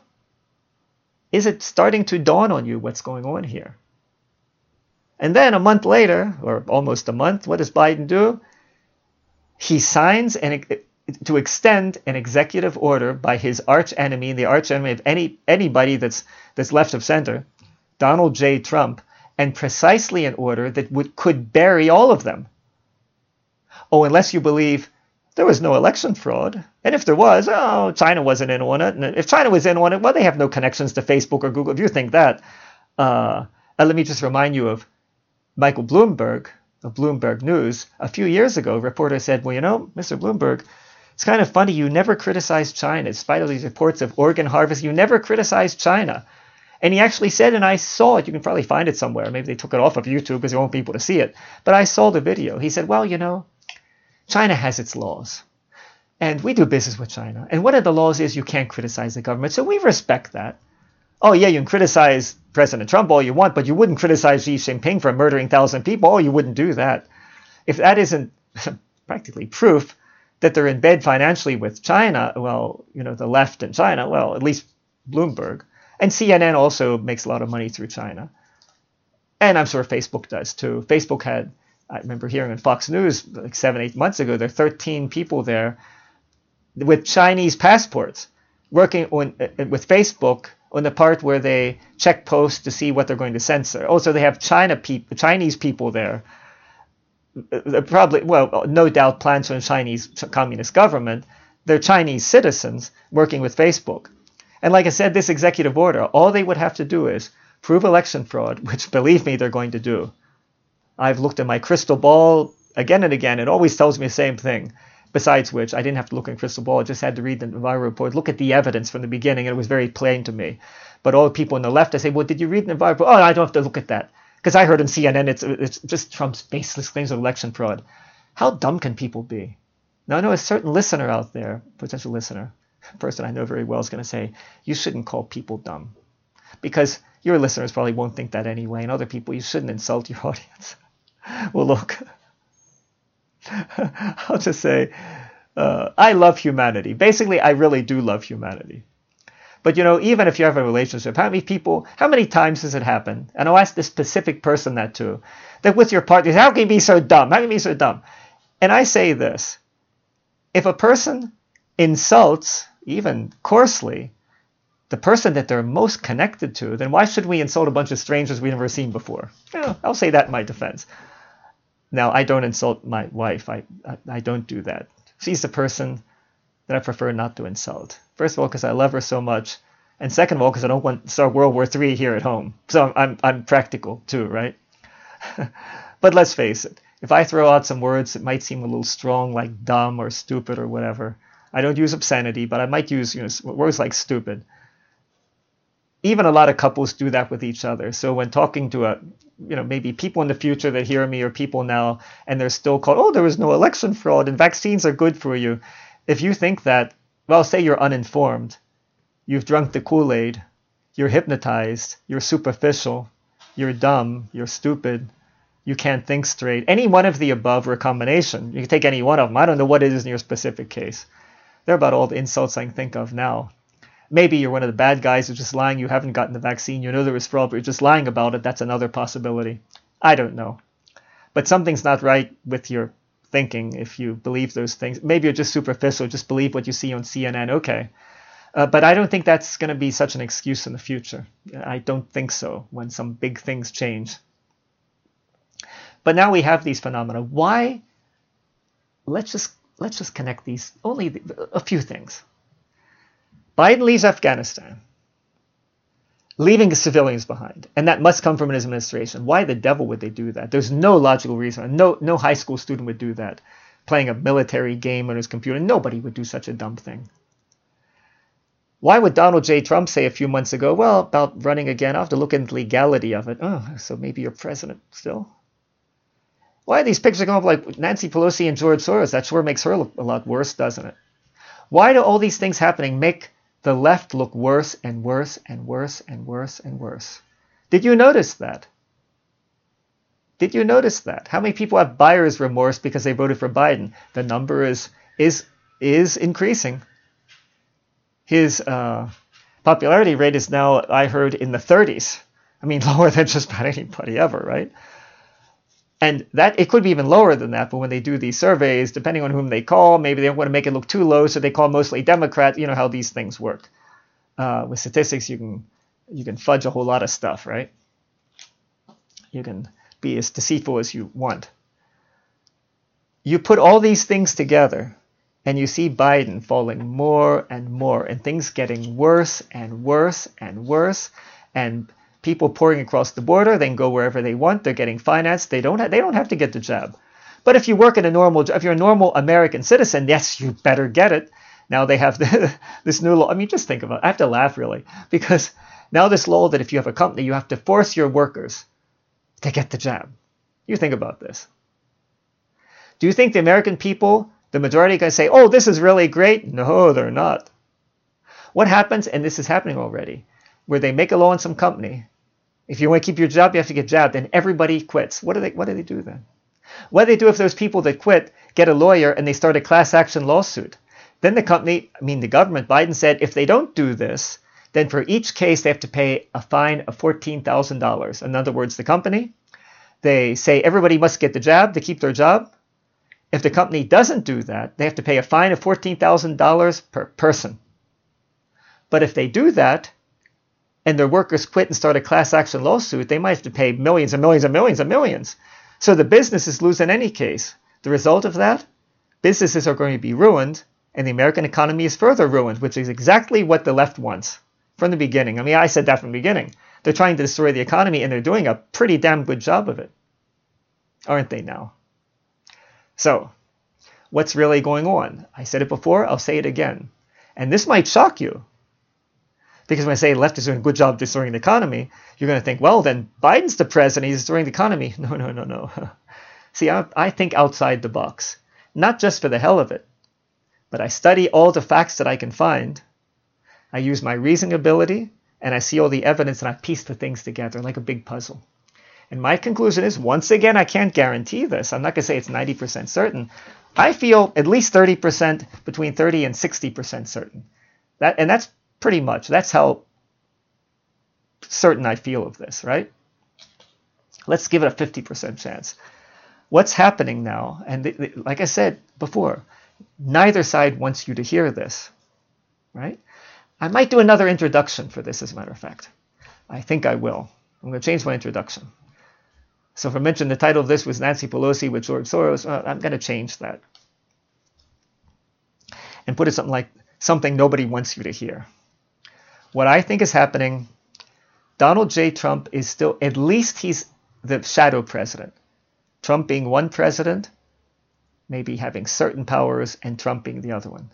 Is it starting to dawn on you what's going on here? And then a month later, or almost a month, what does Biden do? He signs an, to extend an executive order by his arch enemy, the arch enemy of any anybody that's that's left of center, Donald J. Trump, and precisely an order that would could bury all of them. Oh, unless you believe there was no election fraud. And if there was, oh, China wasn't in on it. And if China was in on it, well, they have no connections to Facebook or Google. If you think that, uh, let me just remind you of Michael Bloomberg of Bloomberg News. A few years ago, a reporter said, well, you know, Mr. Bloomberg, it's kind of funny. You never criticized China, in spite of these reports of organ harvest. You never criticized China. And he actually said, and I saw it, you can probably find it somewhere. Maybe they took it off of YouTube because they want people to see it. But I saw the video. He said, well, you know, China has its laws. And we do business with China. And one of the laws is you can't criticize the government. So we respect that. Oh, yeah, you can criticize President Trump all you want, but you wouldn't criticize Xi Jinping for murdering 1,000 people. Oh, you wouldn't do that. If that isn't <laughs> practically proof that they're in bed financially with China, well, you know, the left in China, well, at least Bloomberg. And CNN also makes a lot of money through China. And I'm sure Facebook does too. Facebook had I remember hearing on Fox News like seven, eight months ago, there are 13 people there with Chinese passports working on, uh, with Facebook on the part where they check posts to see what they're going to censor. Also, they have China people, Chinese people there. Uh, probably, well, no doubt plans the Chinese Communist government. They're Chinese citizens working with Facebook. And like I said, this executive order, all they would have to do is prove election fraud, <laughs> which believe me, they're going to do. I've looked at my crystal ball again and again. It always tells me the same thing. Besides which, I didn't have to look in crystal ball. I just had to read the Navarro report, look at the evidence from the beginning, and it was very plain to me. But all the people on the left, I say, well, did you read the Navarro report? Oh, I don't have to look at that. Because I heard on CNN it's, it's just Trump's baseless claims of election fraud. How dumb can people be? Now, I know a certain listener out there, potential listener, person I know very well, is going to say, you shouldn't call people dumb. Because your listeners probably won't think that anyway, and other people, you shouldn't insult your <laughs> audience. well, look, <laughs> I'll just say, uh, I love humanity. Basically, I really do love humanity. But you know, even if you have a relationship, how many people, how many times has it happened? And I'll ask this specific person that too, that with your partner, how can you be so dumb? How can you be so dumb? And I say this if a person insults, even coarsely, the person that they're most connected to, then why should we insult a bunch of strangers we've never seen before? I'll say that in my defense. Now, I don't insult my wife. I, I, I don't do that. She's the person that I prefer not to insult. First of all, because I love her so much. And second of all, because I don't want to start World War III here at home. So I'm, I'm practical too, right? <laughs> but let's face it. If I throw out some words that might seem a little strong, like dumb or stupid or whatever, I don't use obscenity, but I might use you know, words like stupid. Even a lot of couples do that with each other. So when talking to a you know maybe people in the future that hear me or people now and they're still called oh there was no election fraud and vaccines are good for you if you think that well say you're uninformed you've drunk the kool-aid you're hypnotized you're superficial you're dumb you're stupid you can't think straight any one of the above or a combination you can take any one of them i don't know what it is in your specific case they're about all the insults i can think of now Maybe you're one of the bad guys who's just lying. You haven't gotten the vaccine. You know there was fraud, but you're just lying about it. That's another possibility. I don't know. But something's not right with your thinking if you believe those things. Maybe you're just superficial, just believe what you see on CNN. Okay. Uh, but I don't think that's going to be such an excuse in the future. I don't think so when some big things change. But now we have these phenomena. Why? Let's just let's just connect these only a few things. Biden leaves Afghanistan, leaving the civilians behind, and that must come from his administration. Why the devil would they do that? There's no logical reason. No, no high school student would do that. Playing a military game on his computer, nobody would do such a dumb thing. Why would Donald J. Trump say a few months ago, well, about running again, i have to look into the legality of it. Oh, so maybe you're president still? Why are these pictures going up like Nancy Pelosi and George Soros? That sure makes her look a lot worse, doesn't it? Why do all these things happening make the left look worse and worse and worse and worse and worse. Did you notice that? Did you notice that? How many people have buyer's remorse because they voted for Biden? The number is is is increasing. His uh, popularity rate is now, I heard, in the 30s. I mean, <laughs> lower than just about anybody ever, right? And that it could be even lower than that, but when they do these surveys, depending on whom they call, maybe they don't want to make it look too low, so they call mostly Democrats. You know how these things work. Uh, with statistics, you can you can fudge a whole lot of stuff, right? You can be as deceitful as you want. You put all these things together, and you see Biden falling more and more, and things getting worse and worse and worse, and people pouring across the border. They can go wherever they want. They're getting financed. They don't. Ha- they don't have to get the jab. But if you work in a normal, if you're a normal American citizen, yes, you better get it. Now they have <laughs> the, this new law. I mean, just think about. it. I have to laugh really because now this law that if you have a company, you have to force your workers to get the jab. You think about this. Do you think the American people, the majority, can say, "Oh, this is really great"? No, they're not. What happens, and this is happening already, where they make a law in some company if you want to keep your job, you have to get jabbed, and everybody quits. What do they what do they do then? What do they do if those people that quit get a lawyer and they start a class action lawsuit? Then the company, I mean the government, Biden said if they don't do this, then for each case they have to pay a fine of $14,000. In other words, the company, they say everybody must get the jab to keep their job. If the company doesn't do that, they have to pay a fine of $14,000 per person. But if they do that, and their workers quit and start a class action lawsuit, they might have to pay millions and millions and millions and millions. So the businesses lose in any case. The result of that, businesses are going to be ruined, and the American economy is further ruined, which is exactly what the left wants from the beginning. I mean, I said that from the beginning. They're trying to destroy the economy, and they're doing a pretty damn good job of it, aren't they now? So, what's really going on? I said it before, I'll say it again. And this might shock you, because when I say left is doing a good job destroying the economy, you're going to think, well, then Biden's the president, he's destroying the economy. <laughs> No, no, no, no. <laughs> See, I, I think outside the box, not just for the hell of it, but I study all the facts that I can find. I use my reasoning ability, and I see all the evidence, and I piece the things together like a big puzzle. And my conclusion is, once again, I can't guarantee this. I'm not going to say it's 90% certain. I feel at least 30%, between 30 and 60% certain. That, and that's Pretty much. That's how certain I feel of this, right? Let's give it a 50% chance. What's happening now, and th- th- like I said before, neither side wants you to hear this, right? I might do another introduction for this, as a matter of fact. I think I will. I'm going to change my introduction. So if I mentioned the title of this was Nancy Pelosi with George Soros, uh, I'm going to change that and put it something like something nobody wants you to hear. What I think is happening, Donald J. Trump is still, at least he's the shadow president. Trump being one president, maybe having certain powers, and Trump being the other one.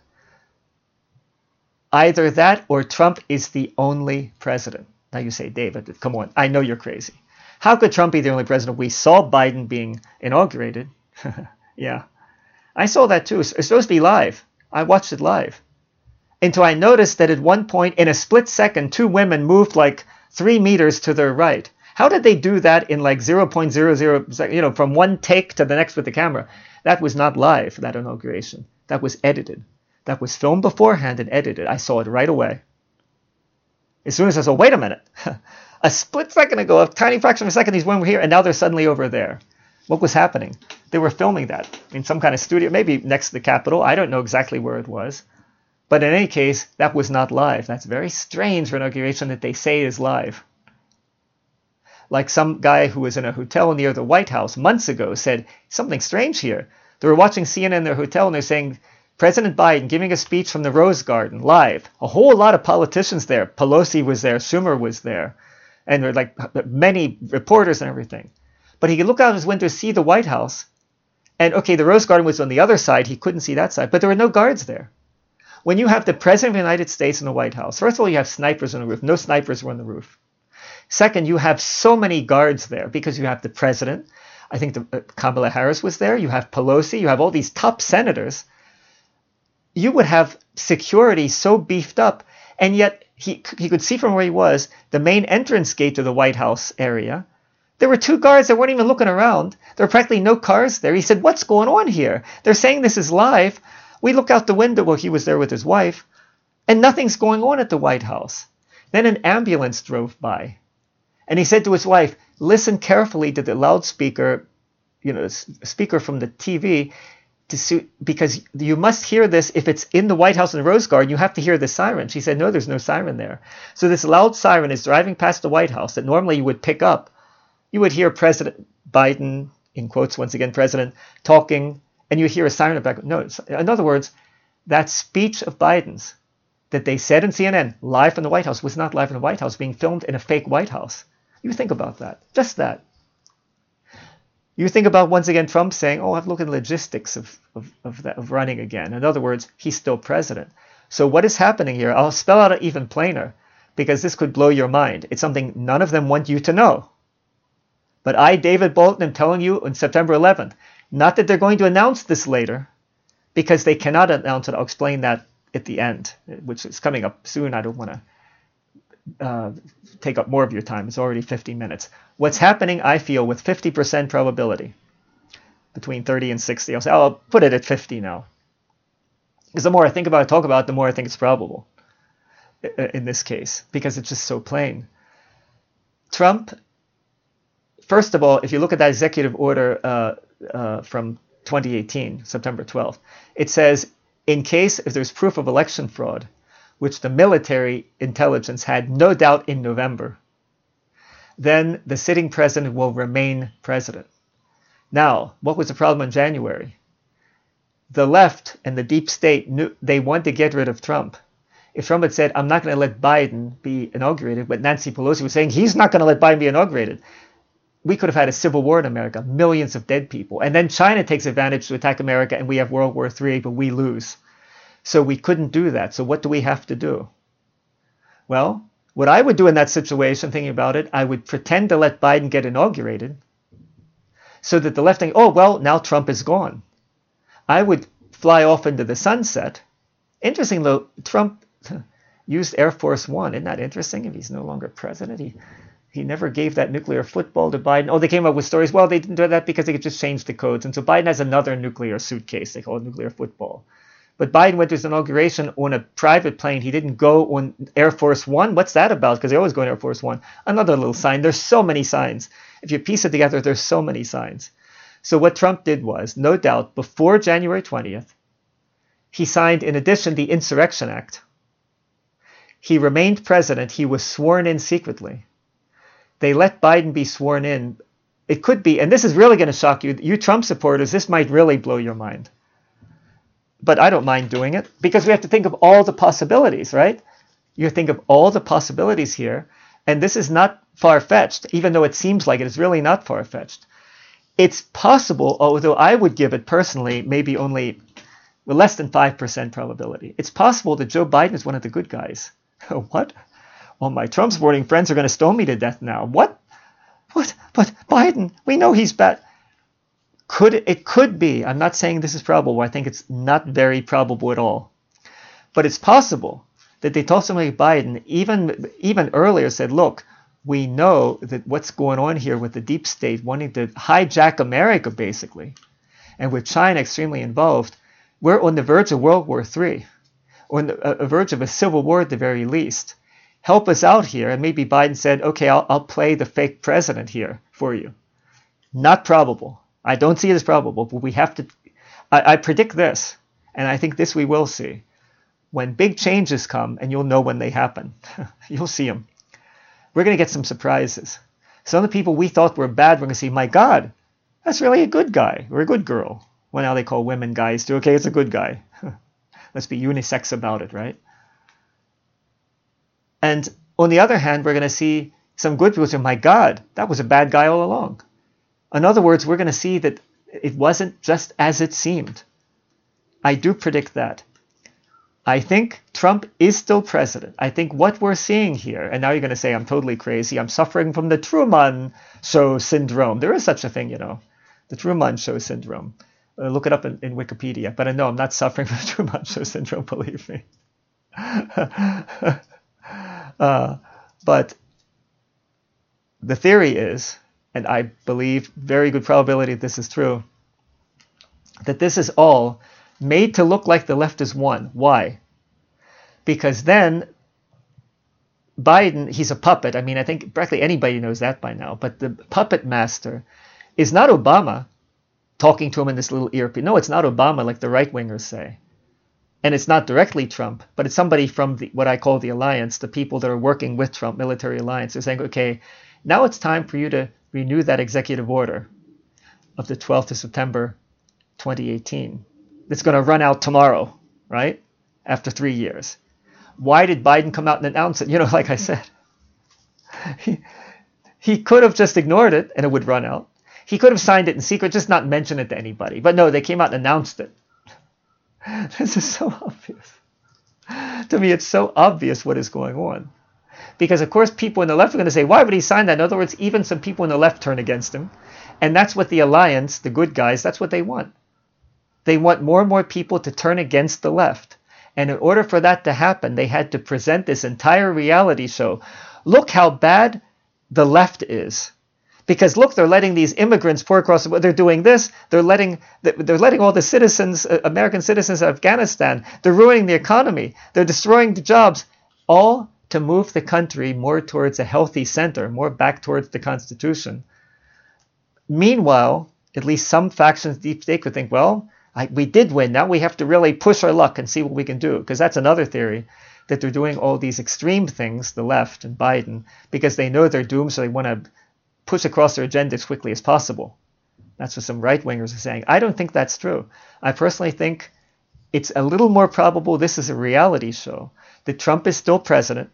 Either that or Trump is the only president. Now you say, David, come on, I know you're crazy. How could Trump be the only president? We saw Biden being inaugurated. <laughs> yeah. I saw that too. It's supposed to be live. I watched it live until I noticed that at one point, in a split second, two women moved like three meters to their right. How did they do that in like 0.00, you know, from one take to the next with the camera? That was not live, that inauguration. That was edited. That was filmed beforehand and edited. I saw it right away. As soon as I saw, wait a minute, <laughs> a split second ago, a tiny fraction of a second, these women were here, and now they're suddenly over there. What was happening? They were filming that in some kind of studio, maybe next to the Capitol. I don't know exactly where it was. But in any case, that was not live. That's very strange for an inauguration that they say is live. Like some guy who was in a hotel near the White House months ago said, something strange here. They were watching CNN in their hotel and they're saying, President Biden giving a speech from the Rose Garden live. A whole lot of politicians there. Pelosi was there, Schumer was there, and there like many reporters and everything. But he could look out his window, see the White House, and okay, the Rose Garden was on the other side. He couldn't see that side, but there were no guards there when you have the President of the United States in the White House, first of all, you have snipers on the roof. No snipers were on the roof. Second, you have so many guards there because you have the President. I think the, uh, Kamala Harris was there. You have Pelosi. You have all these top senators. You would have security so beefed up, and yet he, he could see from where he was the main entrance gate to the White House area. There were two guards that weren't even looking around. There were practically no cars there. He said, What's going on here? They're saying this is live. We look out the window while he was there with his wife, and nothing's going on at the White House. Then an ambulance drove by, and he said to his wife, "Listen carefully to the loudspeaker, you know, the speaker from the TV." To suit, because you must hear this if it's in the White House in the Rose Garden, you have to hear the siren. She said, No, there's no siren there. So this loud siren is driving past the White House that normally you would pick up. You would hear President Biden, in quotes once again, President, talking, and you hear a siren in the back. No, in other words, that speech of Biden's that they said in CNN, live from the White House, was not live in the White House, being filmed in a fake White House. You think about that. Just that. You think about once again Trump saying, "Oh, I've looked at the logistics of of of, that, of running again." In other words, he's still president. So what is happening here? I'll spell out it even plainer because this could blow your mind. It's something none of them want you to know. But I, David Bolton, am telling you on September 11th, not that they're going to announce this later, because they cannot announce it. I'll explain that at the end, which is coming up soon. I don't want to uh, take up more of your time. It's already 50 minutes. What's happening, I feel, with 50% probability, between 30 and 60. I'll, say, I'll put it at 50 now. Because the more I think about it, talk about it, the more I think it's probable in this case, because it's just so plain. Trump, first of all, if you look at that executive order uh, uh, from 2018, September 12th, it says in case if there's proof of election fraud, which the military intelligence had no doubt in November, then the sitting president will remain president. Now, what was the problem in January? The left and the deep state knew they wanted to get rid of Trump. If Trump had said, I'm not going to let Biden be inaugurated, but Nancy Pelosi was saying he's not going to let Biden be inaugurated, we could have had a civil war in America, millions of dead people. And then China takes advantage to attack America, and we have World War III, but we lose. So we couldn't do that. So what do we have to do? Well, what I would do in that situation, thinking about it, I would pretend to let Biden get inaugurated so that the left think, oh, well, now Trump is gone. I would fly off into the sunset. Interesting, though, Trump <laughs> used Air Force One. Isn't that interesting? If he's no longer president, he he never gave that nuclear football to Biden. Oh, they came up with stories. Well, they didn't do that because they could just change the codes. And so Biden has another nuclear suitcase. They call it nuclear football. But Biden went to his inauguration on a private plane. He didn't go on Air Force One. What's that about? Because they always go on Air Force One. Another little sign. There's so many signs. If you piece it together, there's so many signs. So what Trump did was, no doubt, before January 20th, he signed, in addition, the Insurrection Act. He remained president. He was sworn in secretly they let Biden be sworn in, it could be, and this is really going to shock you, you Trump supporters, this might really blow your mind. But I don't mind doing it because we have to think of all the possibilities, right? You think of all the possibilities here, and this is not far fetched, even though it seems like it is really not far fetched. It's possible, although I would give it personally maybe only less than 5% probability. It's possible that Joe Biden is one of the good guys. <laughs> what? Well, my Trump supporting friends are going to stone me to death now. What? What? But Biden, we know he's bad. Could it, could be? I'm not saying this is probable. I think it's not very probable at all. But it's possible that they told somebody like Biden even even earlier said, look, we know that what's going on here with the deep state wanting to hijack America basically, and with China extremely involved, we're on the verge of World War III, on the verge of a civil war at the very least help us out here. And maybe Biden said, okay, I'll, I'll play the fake president here for you. Not probable. I don't see it as probable, but we have to. I, I predict this, and I think this we will see. When big changes come, and you'll know when they happen, <laughs> you'll see them. We're going to get some surprises. Some of the people we thought were bad, we're going to see, my God, that's really a good guy or a good girl. Well, now they call women guys too. Okay, it's a good guy. <laughs> Let's be unisex about it, right? And on the other hand, we're going to see some good people say, my God, that was a bad guy all along. In other words, we're going to see that it wasn't just as it seemed. I do predict that. I think Trump is still president. I think what we're seeing here, and now you're going to say I'm totally crazy, I'm suffering from the Truman Show syndrome. There is such a thing, you know, the Truman Show syndrome. Uh, look it up in, in Wikipedia. But I know I'm not suffering from the <laughs> Truman Show syndrome, believe me. <laughs> Uh, but the theory is, and I believe very good probability this is true, that this is all made to look like the left is won. Why? Because then Biden, he's a puppet. I mean, I think practically anybody knows that by now. But the puppet master is not Obama talking to him in this little earpiece. No, it's not Obama like the right wingers say. And it's not directly Trump, but it's somebody from the, what I call the alliance, the people that are working with Trump, military alliance. They're saying, okay, now it's time for you to renew that executive order of the 12th of September 2018. It's going to run out tomorrow, right? After three years. Why did Biden come out and announce it? You know, <laughs> like I said, he, <laughs> he could have just ignored it and it would run out. He could have signed it in secret, just not mention it to anybody. But no, they came out and announced it. <laughs> This is so obvious. To me, it's so obvious what is going on. Because, of course, people in the left are going to say, why would he sign that? In other words, even some people in the left turn against him. And that's what the alliance, the good guys, that's what they want. They want more and more people to turn against the left. And in order for that to happen, they had to present this entire reality show. Look how bad the left is. Because look, they're letting these immigrants pour across. They're doing this. They're letting they're letting all the citizens, uh, American citizens of Afghanistan. They're ruining the economy. They're destroying the jobs, all to move the country more towards a healthy center, more back towards the Constitution. Meanwhile, at least some factions deep state could think, well, I, we did win. Now we have to really push our luck and see what we can do. Because that's another theory that they're doing all these extreme things, the left and Biden, because they know they're doomed, so they want to push across their agenda as quickly as possible. That's what some right wingers are saying. I don't think that's true. I personally think it's a little more probable this is a reality show that Trump is still president,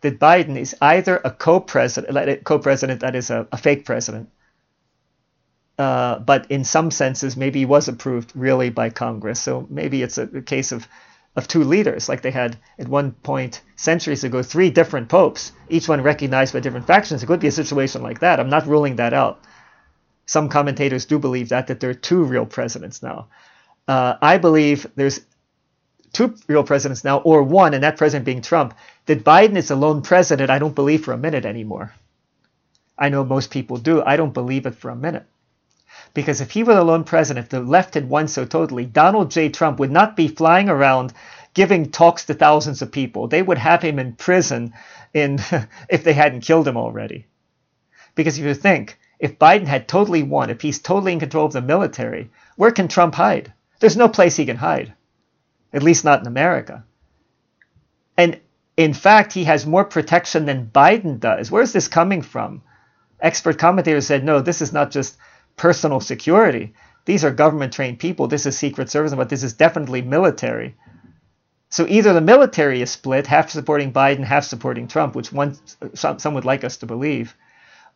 that Biden is either a co-president, co-president that is a, a fake president, uh, but in some senses maybe he was approved really by Congress. So maybe it's a, a case of of two leaders, like they had at one point centuries ago three different popes, each one recognized by different factions. It could be a situation like that. I'm not ruling that out. Some commentators do believe that that there are two real presidents now. Uh, I believe there's two real presidents now, or one, and that president being Trump. That Biden is a lone president, I don't believe for a minute anymore. I know most people do. I don't believe it for a minute. Because if he were the lone president, if the left had won so totally, Donald J. Trump would not be flying around giving talks to thousands of people. They would have him in prison in, <laughs> if they hadn't killed him already. Because if you think, if Biden had totally won, if he's totally in control of the military, where can Trump hide? There's no place he can hide, at least not in America. And in fact, he has more protection than Biden does. Where's this coming from? Expert commentators said, no, this is not just personal security. These are government trained people. This is Secret Service, but this is definitely military. So either the military is split, half supporting Biden, half supporting Trump, which one some, some would like us to believe,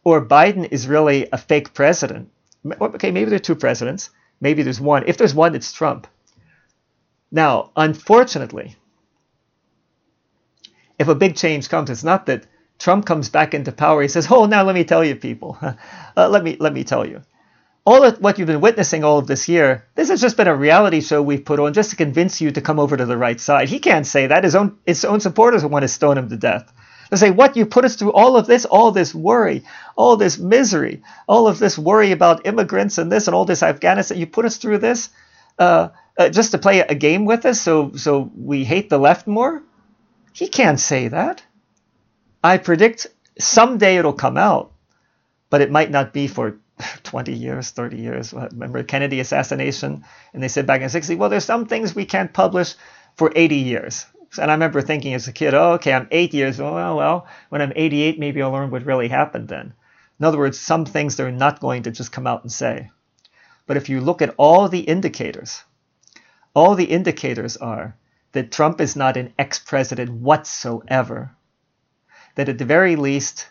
or Biden is really a fake president. Okay, maybe there are two presidents. Maybe there's one. If there's one, it's Trump. Now, unfortunately, if a big change comes, it's not that Trump comes back into power. He says, "Oh, now let me tell you, people. <laughs> uh, let me let me tell you." All of what you've been witnessing all of this year, this has just been a reality show we've put on just to convince you to come over to the right side. He can't say that. His own his own supporters want to stone him to death. They say, What you put us through all of this, all this worry, all this misery, all of this worry about immigrants and this and all this Afghanistan, you put us through this uh, uh, just to play a game with us so so we hate the left more? He can't say that. I predict someday it'll come out, but it might not be for <laughs> 20 years, 30 years. Uh, remember Kennedy assassination? And they said back in 60, well, there's some things we can't publish for 80 years. And I remember thinking as a kid, oh, okay, I'm eight years old. Well, well, when I'm 88, maybe I'll learn what really happened then. In other words, some things they're not going to just come out and say. But if you look at all the indicators, all the indicators are that Trump is not an ex president whatsoever. That at the very least,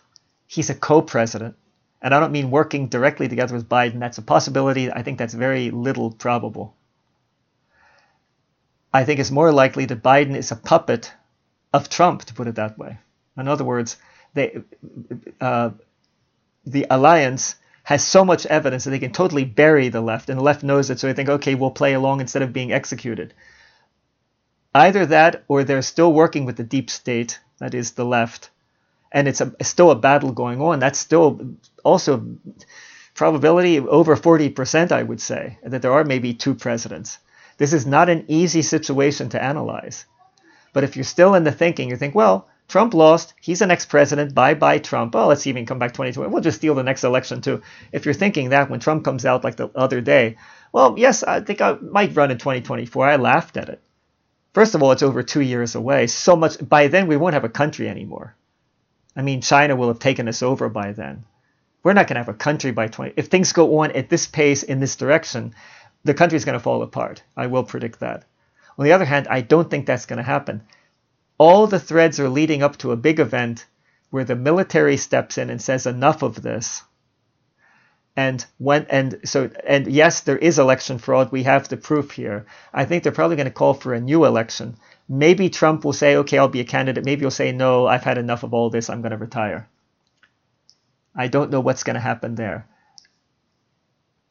he's a co president and I don't mean working directly together with Biden. That's a possibility. I think that's very little probable. I think it's more likely that Biden is a puppet of Trump, to put it that way. In other words, they, uh, the alliance has so much evidence that they can totally bury the left, and the left knows it, so they think, okay, we'll play along instead of being executed. Either that, or they're still working with the deep state, that is the left, and it's, a, it's still a battle going on. That's still also probability over 40%, I would say, that there are maybe two presidents. This is not an easy situation to analyze. But if you're still in the thinking, you think, well, Trump lost. He's the next president. Bye bye, Trump. Oh, let's can come back 2020. We'll just steal the next election, too. If you're thinking that when Trump comes out like the other day, well, yes, I think I might run in 2024. I laughed at it. First of all, it's over two years away. So much. By then, we won't have a country anymore. I mean, China will have taken us over by then. We're not going to have a country by 20. If things go on at this pace in this direction, the country is going to fall apart. I will predict that. On the other hand, I don't think that's going to happen. All the threads are leading up to a big event where the military steps in and says enough of this. And when and so and yes, there is election fraud. We have the proof here. I think they're probably going to call for a new election. Maybe Trump will say, "Okay, I'll be a candidate." Maybe he'll say, "No, I've had enough of all this. I'm going to retire." I don't know what's going to happen there.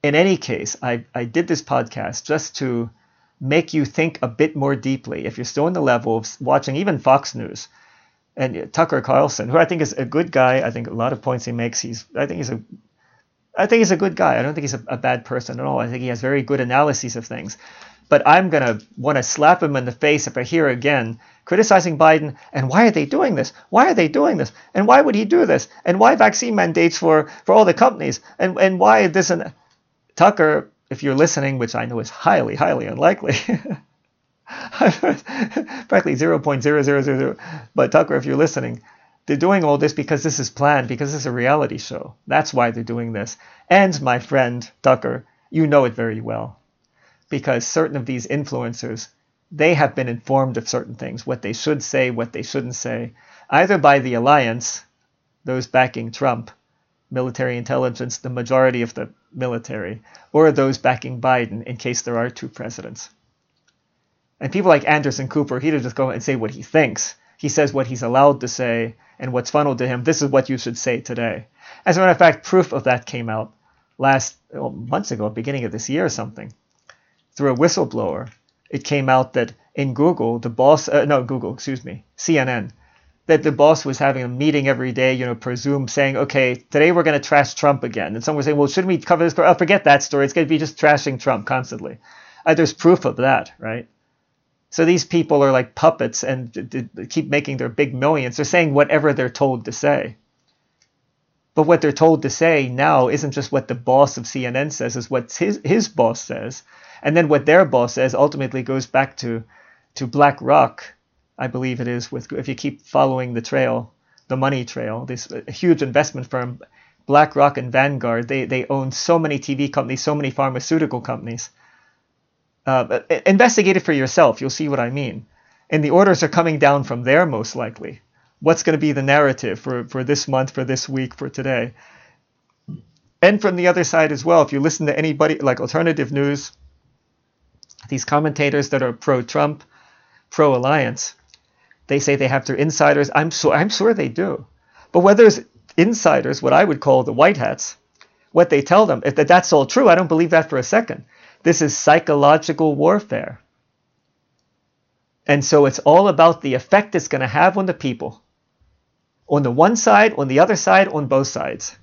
In any case, I, I did this podcast just to make you think a bit more deeply. If you're still in the level of watching even Fox News and Tucker Carlson, who I think is a good guy, I think a lot of points he makes, he's I think he's a I think he's a good guy. I don't think he's a, a bad person at all. I think he has very good analyses of things. But I'm gonna want to slap him in the face if I hear again criticizing Biden and why are they doing this? Why are they doing this? And why would he do this? And why vaccine mandates for for all the companies? And and why this and Tucker if you're listening, which I know is highly, highly unlikely, <laughs> frankly <laughs> 0.0000, but Tucker, if you're listening, they're doing all this because this is planned, because it's a reality show. That's why they're doing this. And my friend Tucker, you know it very well, because certain of these influencers, they have been informed of certain things, what they should say, what they shouldn't say, either by the alliance, those backing Trump, military intelligence, the majority of the military, or those backing Biden in case there are two presidents. And people like Anderson Cooper, he doesn't just go and say what he thinks. He says what he's allowed to say and what's funneled to him. This is what you should say today. As a matter of fact, proof of that came out last well, months ago, beginning of this year or something, through a whistleblower. It came out that in Google, the boss, uh, no, Google, excuse me, CNN, that the boss was having a meeting every day, you know, presume saying, okay, today we're going to trash Trump again. And someone was saying, well, shouldn't we cover this? Oh, forget that story. It's going to be just trashing Trump constantly. Uh, there's proof of that, right? So these people are like puppets and keep making their big millions. They're saying whatever they're told to say. But what they're told to say now isn't just what the boss of CNN says, is what his, his boss says. And then what their boss says ultimately goes back to, to BlackRock I believe it is, with if you keep following the trail, the money trail, this uh, huge investment firm, BlackRock and Vanguard, they, they own so many TV companies, so many pharmaceutical companies. Uh, investigate it for yourself. You'll see what I mean. And the orders are coming down from there, most likely. What's going to be the narrative for, for this month, for this week, for today? And from the other side as well, if you listen to anybody like alternative news, these commentators that are pro Trump, pro alliance, they say they have their insiders. I'm sure I'm sure they do. But whether it's insiders, what I would call the white hats, what they tell them, if that's all true, I don't believe that for a second. This is psychological warfare. And so it's all about the effect it's going to have on the people. On the one side, on the other side, on both sides.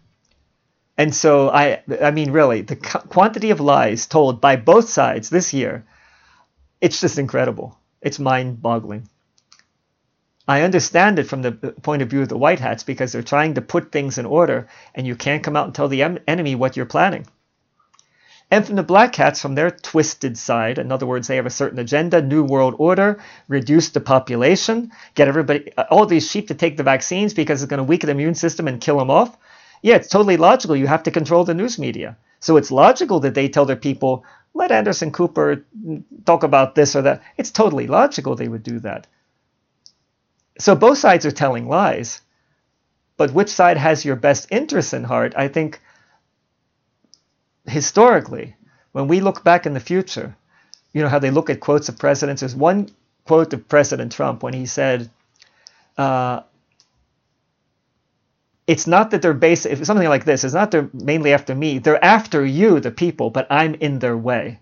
And so I I mean really, the quantity of lies told by both sides this year, it's just incredible. It's mind-boggling. I understand it from the point of view of the White Hats because they're trying to put things in order and you can't come out and tell the em- enemy what you're planning. And from the Black Hats, from their twisted side, in other words, they have a certain agenda, New World Order, reduce the population, get everybody, uh, all these sheep to take the vaccines because it's going to weaken the immune system and kill them off. Yeah, it's totally logical. You have to control the news media. So it's logical that they tell their people, let Anderson Cooper talk about this or that. It's totally logical they would do that. So both sides are telling lies. But which side has your best interests in heart? I think historically, when we look back in the future, you know how they look at quotes of presidents. There's one quote of President Trump when he said, uh, "It's not that they're based something like this. It's not they're mainly after me. They're after you, the people, but I'm in their way."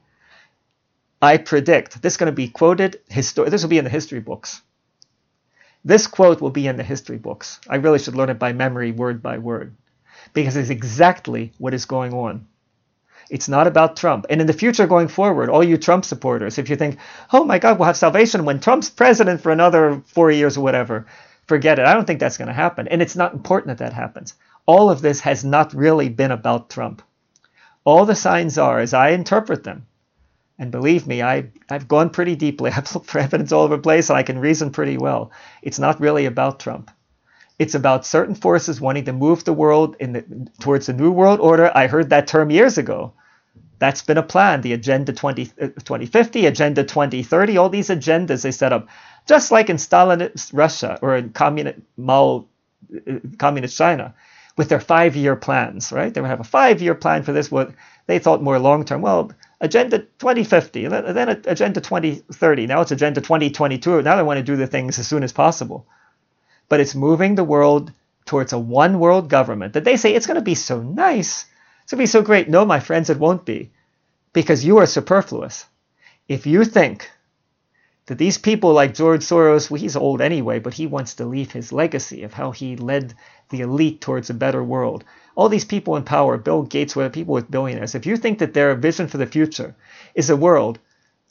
I predict this is going to be quoted. Histor- this will be in the history books. This quote will be in the history books. I really should learn it by memory, word by word, because it's exactly what is going on. It's not about Trump. And in the future going forward, all you Trump supporters, if you think, oh my God, we'll have salvation when Trump's president for another four years or whatever, forget it. I don't think that's going to happen. And it's not important that that happens. All of this has not really been about Trump. All the signs are, as I interpret them, and believe me, I, I've gone pretty deeply. <laughs> I've looked for evidence all over the place and I can reason pretty well. It's not really about Trump. It's about certain forces wanting to move the world in the, towards a new world order. I heard that term years ago. That's been a plan. The Agenda 20, uh, 2050, Agenda 2030, all these agendas they set up, just like in Stalinist Russia or in communist, Mao, uh, communist China, with their five-year plans, right? They would have a five-year plan for this. What they thought more long-term. Well, Agenda 2050, then Agenda 2030. Now it's Agenda 2022. Now they want to do the things as soon as possible but it's moving the world towards a one world government that they say it's going to be so nice. It's going to be so great. No, my friends, it won't be because you are superfluous. If you think that these people like George Soros, well, he's old anyway, but he wants to leave his legacy of how he led the elite towards a better world. All these people in power, Bill Gates, where people with billionaires, if you think that their vision for the future is a world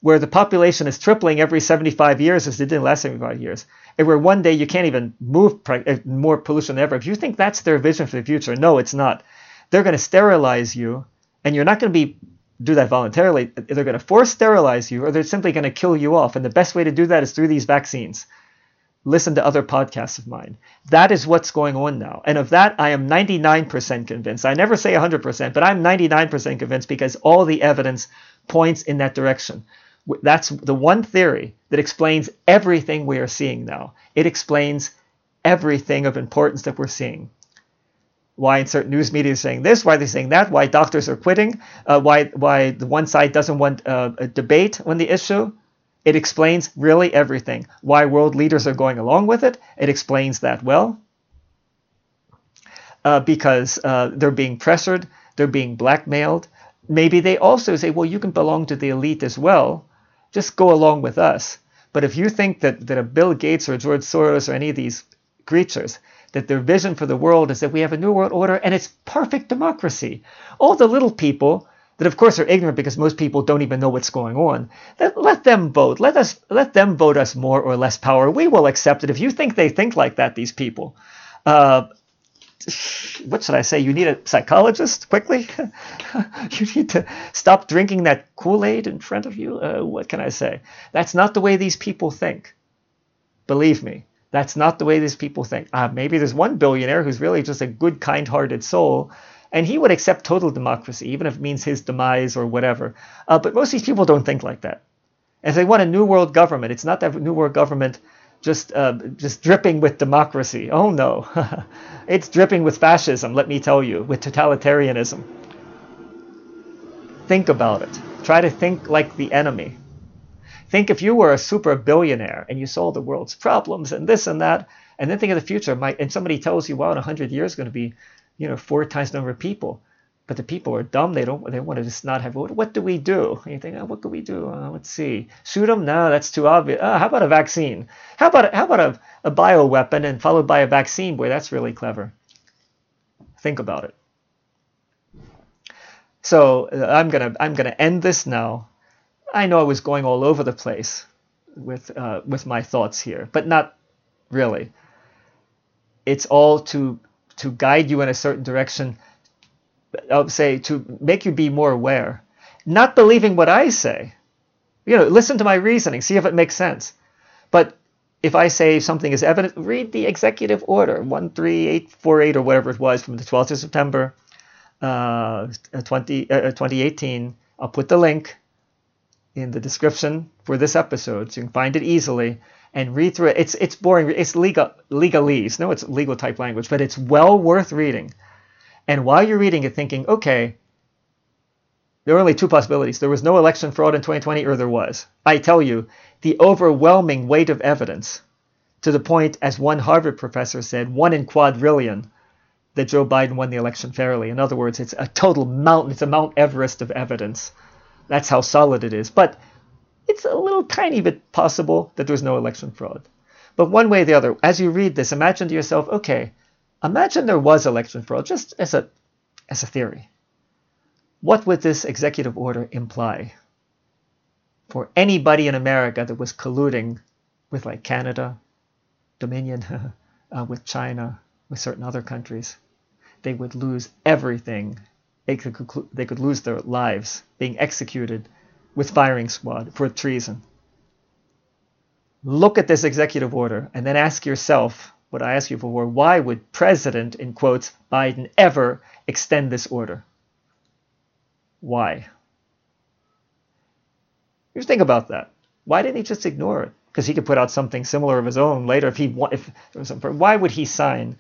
where the population is tripling every 75 years as it did in the last 75 years, and where one day you can't even move uh, more pollution than ever. If you think that's their vision for the future, no, it's not. They're going to sterilize you, and you're not going to be do that voluntarily. They're going to force sterilize you, or they're simply going to kill you off. And the best way to do that is through these vaccines. Listen to other podcasts of mine. That is what's going on now. And of that, I am 99% convinced. I never say 100%, but I'm 99% convinced because all the evidence points in that direction. That's the one theory that explains everything we are seeing now. It explains everything of importance that we're seeing. Why in certain news media are saying this, why they're saying that, why doctors are quitting, uh, why why the one side doesn't want uh, a debate on the issue. It explains really everything. Why world leaders are going along with it. It explains that well. Uh, because uh, they're being pressured, they're being blackmailed. Maybe they also say, well, you can belong to the elite as well just go along with us. But if you think that, that a Bill Gates or George Soros or any of these creatures, that their vision for the world is that we have a new world order and it's perfect democracy. All the little people that of course are ignorant because most people don't even know what's going on. Let, them vote. Let us let them vote us more or less power. We will accept it. If you think they think like that, these people, uh, what should I say? You need a psychologist quickly. <laughs> you need to stop drinking that Kool Aid in front of you. Uh, what can I say? That's not the way these people think. Believe me, that's not the way these people think. Uh, maybe there's one billionaire who's really just a good, kind hearted soul, and he would accept total democracy, even if it means his demise or whatever. Uh, but most of these people don't think like that. If they want a new world government, it's not that new world government just uh, just dripping with democracy. Oh no, <laughs> it's dripping with fascism. Let me tell you, with totalitarianism. Think about it. Try to think like the enemy. Think if you were a super billionaire and you solved the world's problems and this and that, and then think of the future. And somebody tells you, "Wow, in hundred years, going to be, you know, four times the number of people." but the people are dumb. They don't. They want to just not have vote. What do we do? And you think, oh, what can we do? Uh, let's see. Shoot them? No, that's too obvious. Uh, how about a vaccine? How about how about a, a bio weapon and followed by a vaccine? Boy, that's really clever. Think about it. So uh, I'm gonna I'm gonna end this now. I know I was going all over the place with uh, with my thoughts here, but not really. It's all to to guide you in a certain direction I'll say to make you be more aware, not believing what I say. You know, listen to my reasoning, see if it makes sense. But if I say something is evident, read the executive order 13848 or whatever it was from the 12th of September uh, 20, uh, 2018. I'll put the link in the description for this episode so you can find it easily and read through it. It's it's boring. It's legal legalese. No, it's legal type language, but it's well worth reading. And while you're reading it, thinking, okay, there are only two possibilities. There was no election fraud in 2020, or there was. I tell you, the overwhelming weight of evidence, to the point, as one Harvard professor said, one in quadrillion, that Joe Biden won the election fairly. In other words, it's a total mountain, it's a Mount Everest of evidence. That's how solid it is. But it's a little tiny bit possible that there was no election fraud. But one way or the other, as you read this, imagine to yourself, okay, Imagine there was election fraud, just as a as a theory. what would this executive order imply for anybody in America that was colluding with like Canada, Dominion, <laughs> uh, with China, with certain other countries? They would lose everything. They could, they could lose their lives being executed with firing squad for treason. Look at this executive order and then ask yourself what I ask you for why would President, in quotes, Biden ever extend this order? Why? Just think about that. Why didn't he just ignore it? Because he could put out something similar of his own later if he if there was some, why would he sign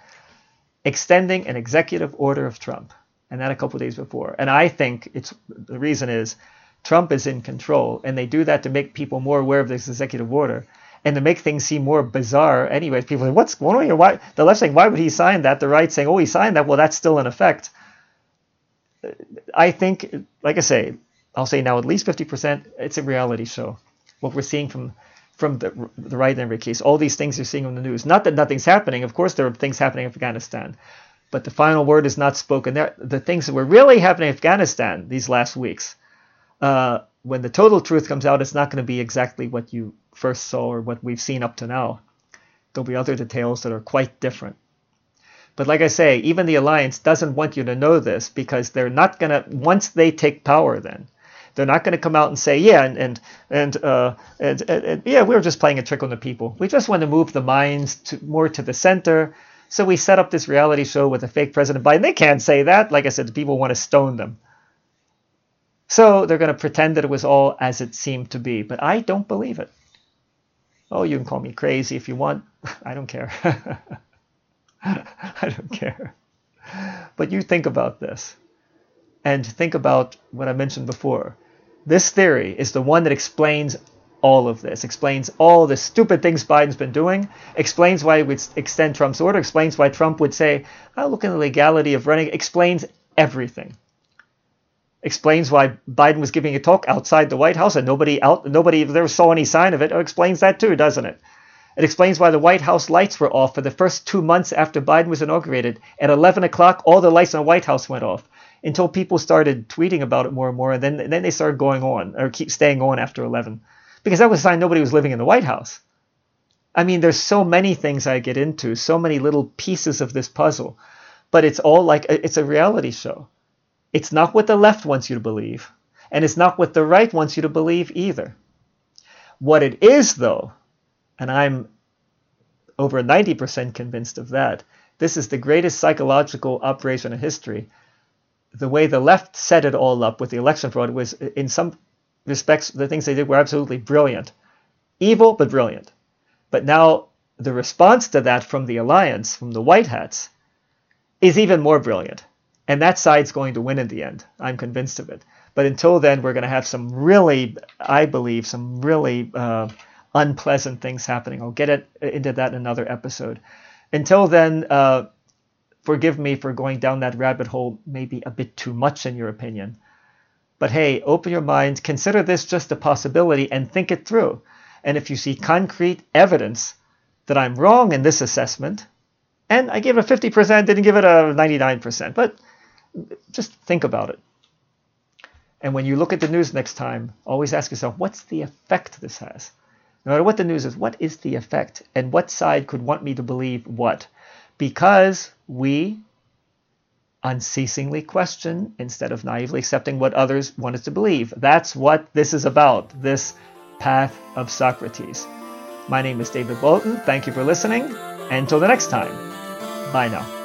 extending an executive order of Trump and that a couple days before? And I think it's the reason is Trump is in control, and they do that to make people more aware of this executive order and to make things seem more bizarre. Anyway, people say, "What's going on here? Why?" The left saying, "Why would he sign that?" The right saying, "Oh, he signed that. Well, that's still in effect." I think, like I say, I'll say now at least 50%. It's a reality show. What we're seeing from from the, the right in every case, all these things you're seeing on the news. Not that nothing's happening. Of course, there are things happening in Afghanistan, but the final word is not spoken. There, the things that were really happening in Afghanistan these last weeks uh, when the total truth comes out, it's not going to be exactly what you first saw or what we've seen up to now. There'll be other details that are quite different. But like I say, even the alliance doesn't want you to know this because they're not going to, once they take power, then they're not going to come out and say, yeah, and and and, uh, and, and, and yeah, we were just playing a trick on the people. We just want to move the minds to more to the center. So we set up this reality show with a fake President Biden. They can't say that. Like I said, the people want to stone them. So they're going to pretend that it was all as it seemed to be, but I don't believe it. Oh, you can call me crazy if you want. <laughs> I don't care. <laughs> I don't care. But you think about this and think about what I mentioned before. This theory is the one that explains all of this, explains all the stupid things Biden's been doing, explains why he would extend Trump's order, explains why Trump would say, oh, look at the legality of running, explains everything explains why Biden was giving a talk outside the White House and nobody out nobody there saw any sign of it. It explains that too, doesn't it? It explains why the White House lights were off for the first two months after Biden was inaugurated. At 11 o'clock, all the lights in the White House went off until people started tweeting about it more and more, and then then they started going on or keep staying on after 11, because that was a sign nobody was living in the White House. I mean, there's so many things I get into, so many little pieces of this puzzle, but it's all like uh, it's a reality show. It's not what the left wants you to believe, and it's not what the right wants you to believe either. What it is, though, and I'm over 90% convinced of that, this is the greatest psychological operation in history. The way the left set it all up with the election fraud was, uh, in some respects, the things they did were absolutely brilliant. Evil, but brilliant. But now the response to that from the alliance, from the white hats, is even more brilliant. And that side's going to win in the end. I'm convinced of it. But until then, we're going to have some really, I believe, some really uh, unpleasant things happening. I'll get it, into that in another episode. Until then, uh, forgive me for going down that rabbit hole maybe a bit too much in your opinion. But hey, open your mind, consider this just a possibility, and think it through. And if you see concrete evidence that I'm wrong in this assessment, and I gave it a 50%, didn't give it a 99%, but just think about it. And when you look at the news next time, always ask yourself, what's the effect this has? No matter what the news is, what is the effect? And what side could want me to believe what? Because we unceasingly question instead of naively accepting what others want us to believe. That's what this is about, this path of Socrates. My name is David Bolton. Thank you for listening. Until the next time, bye now.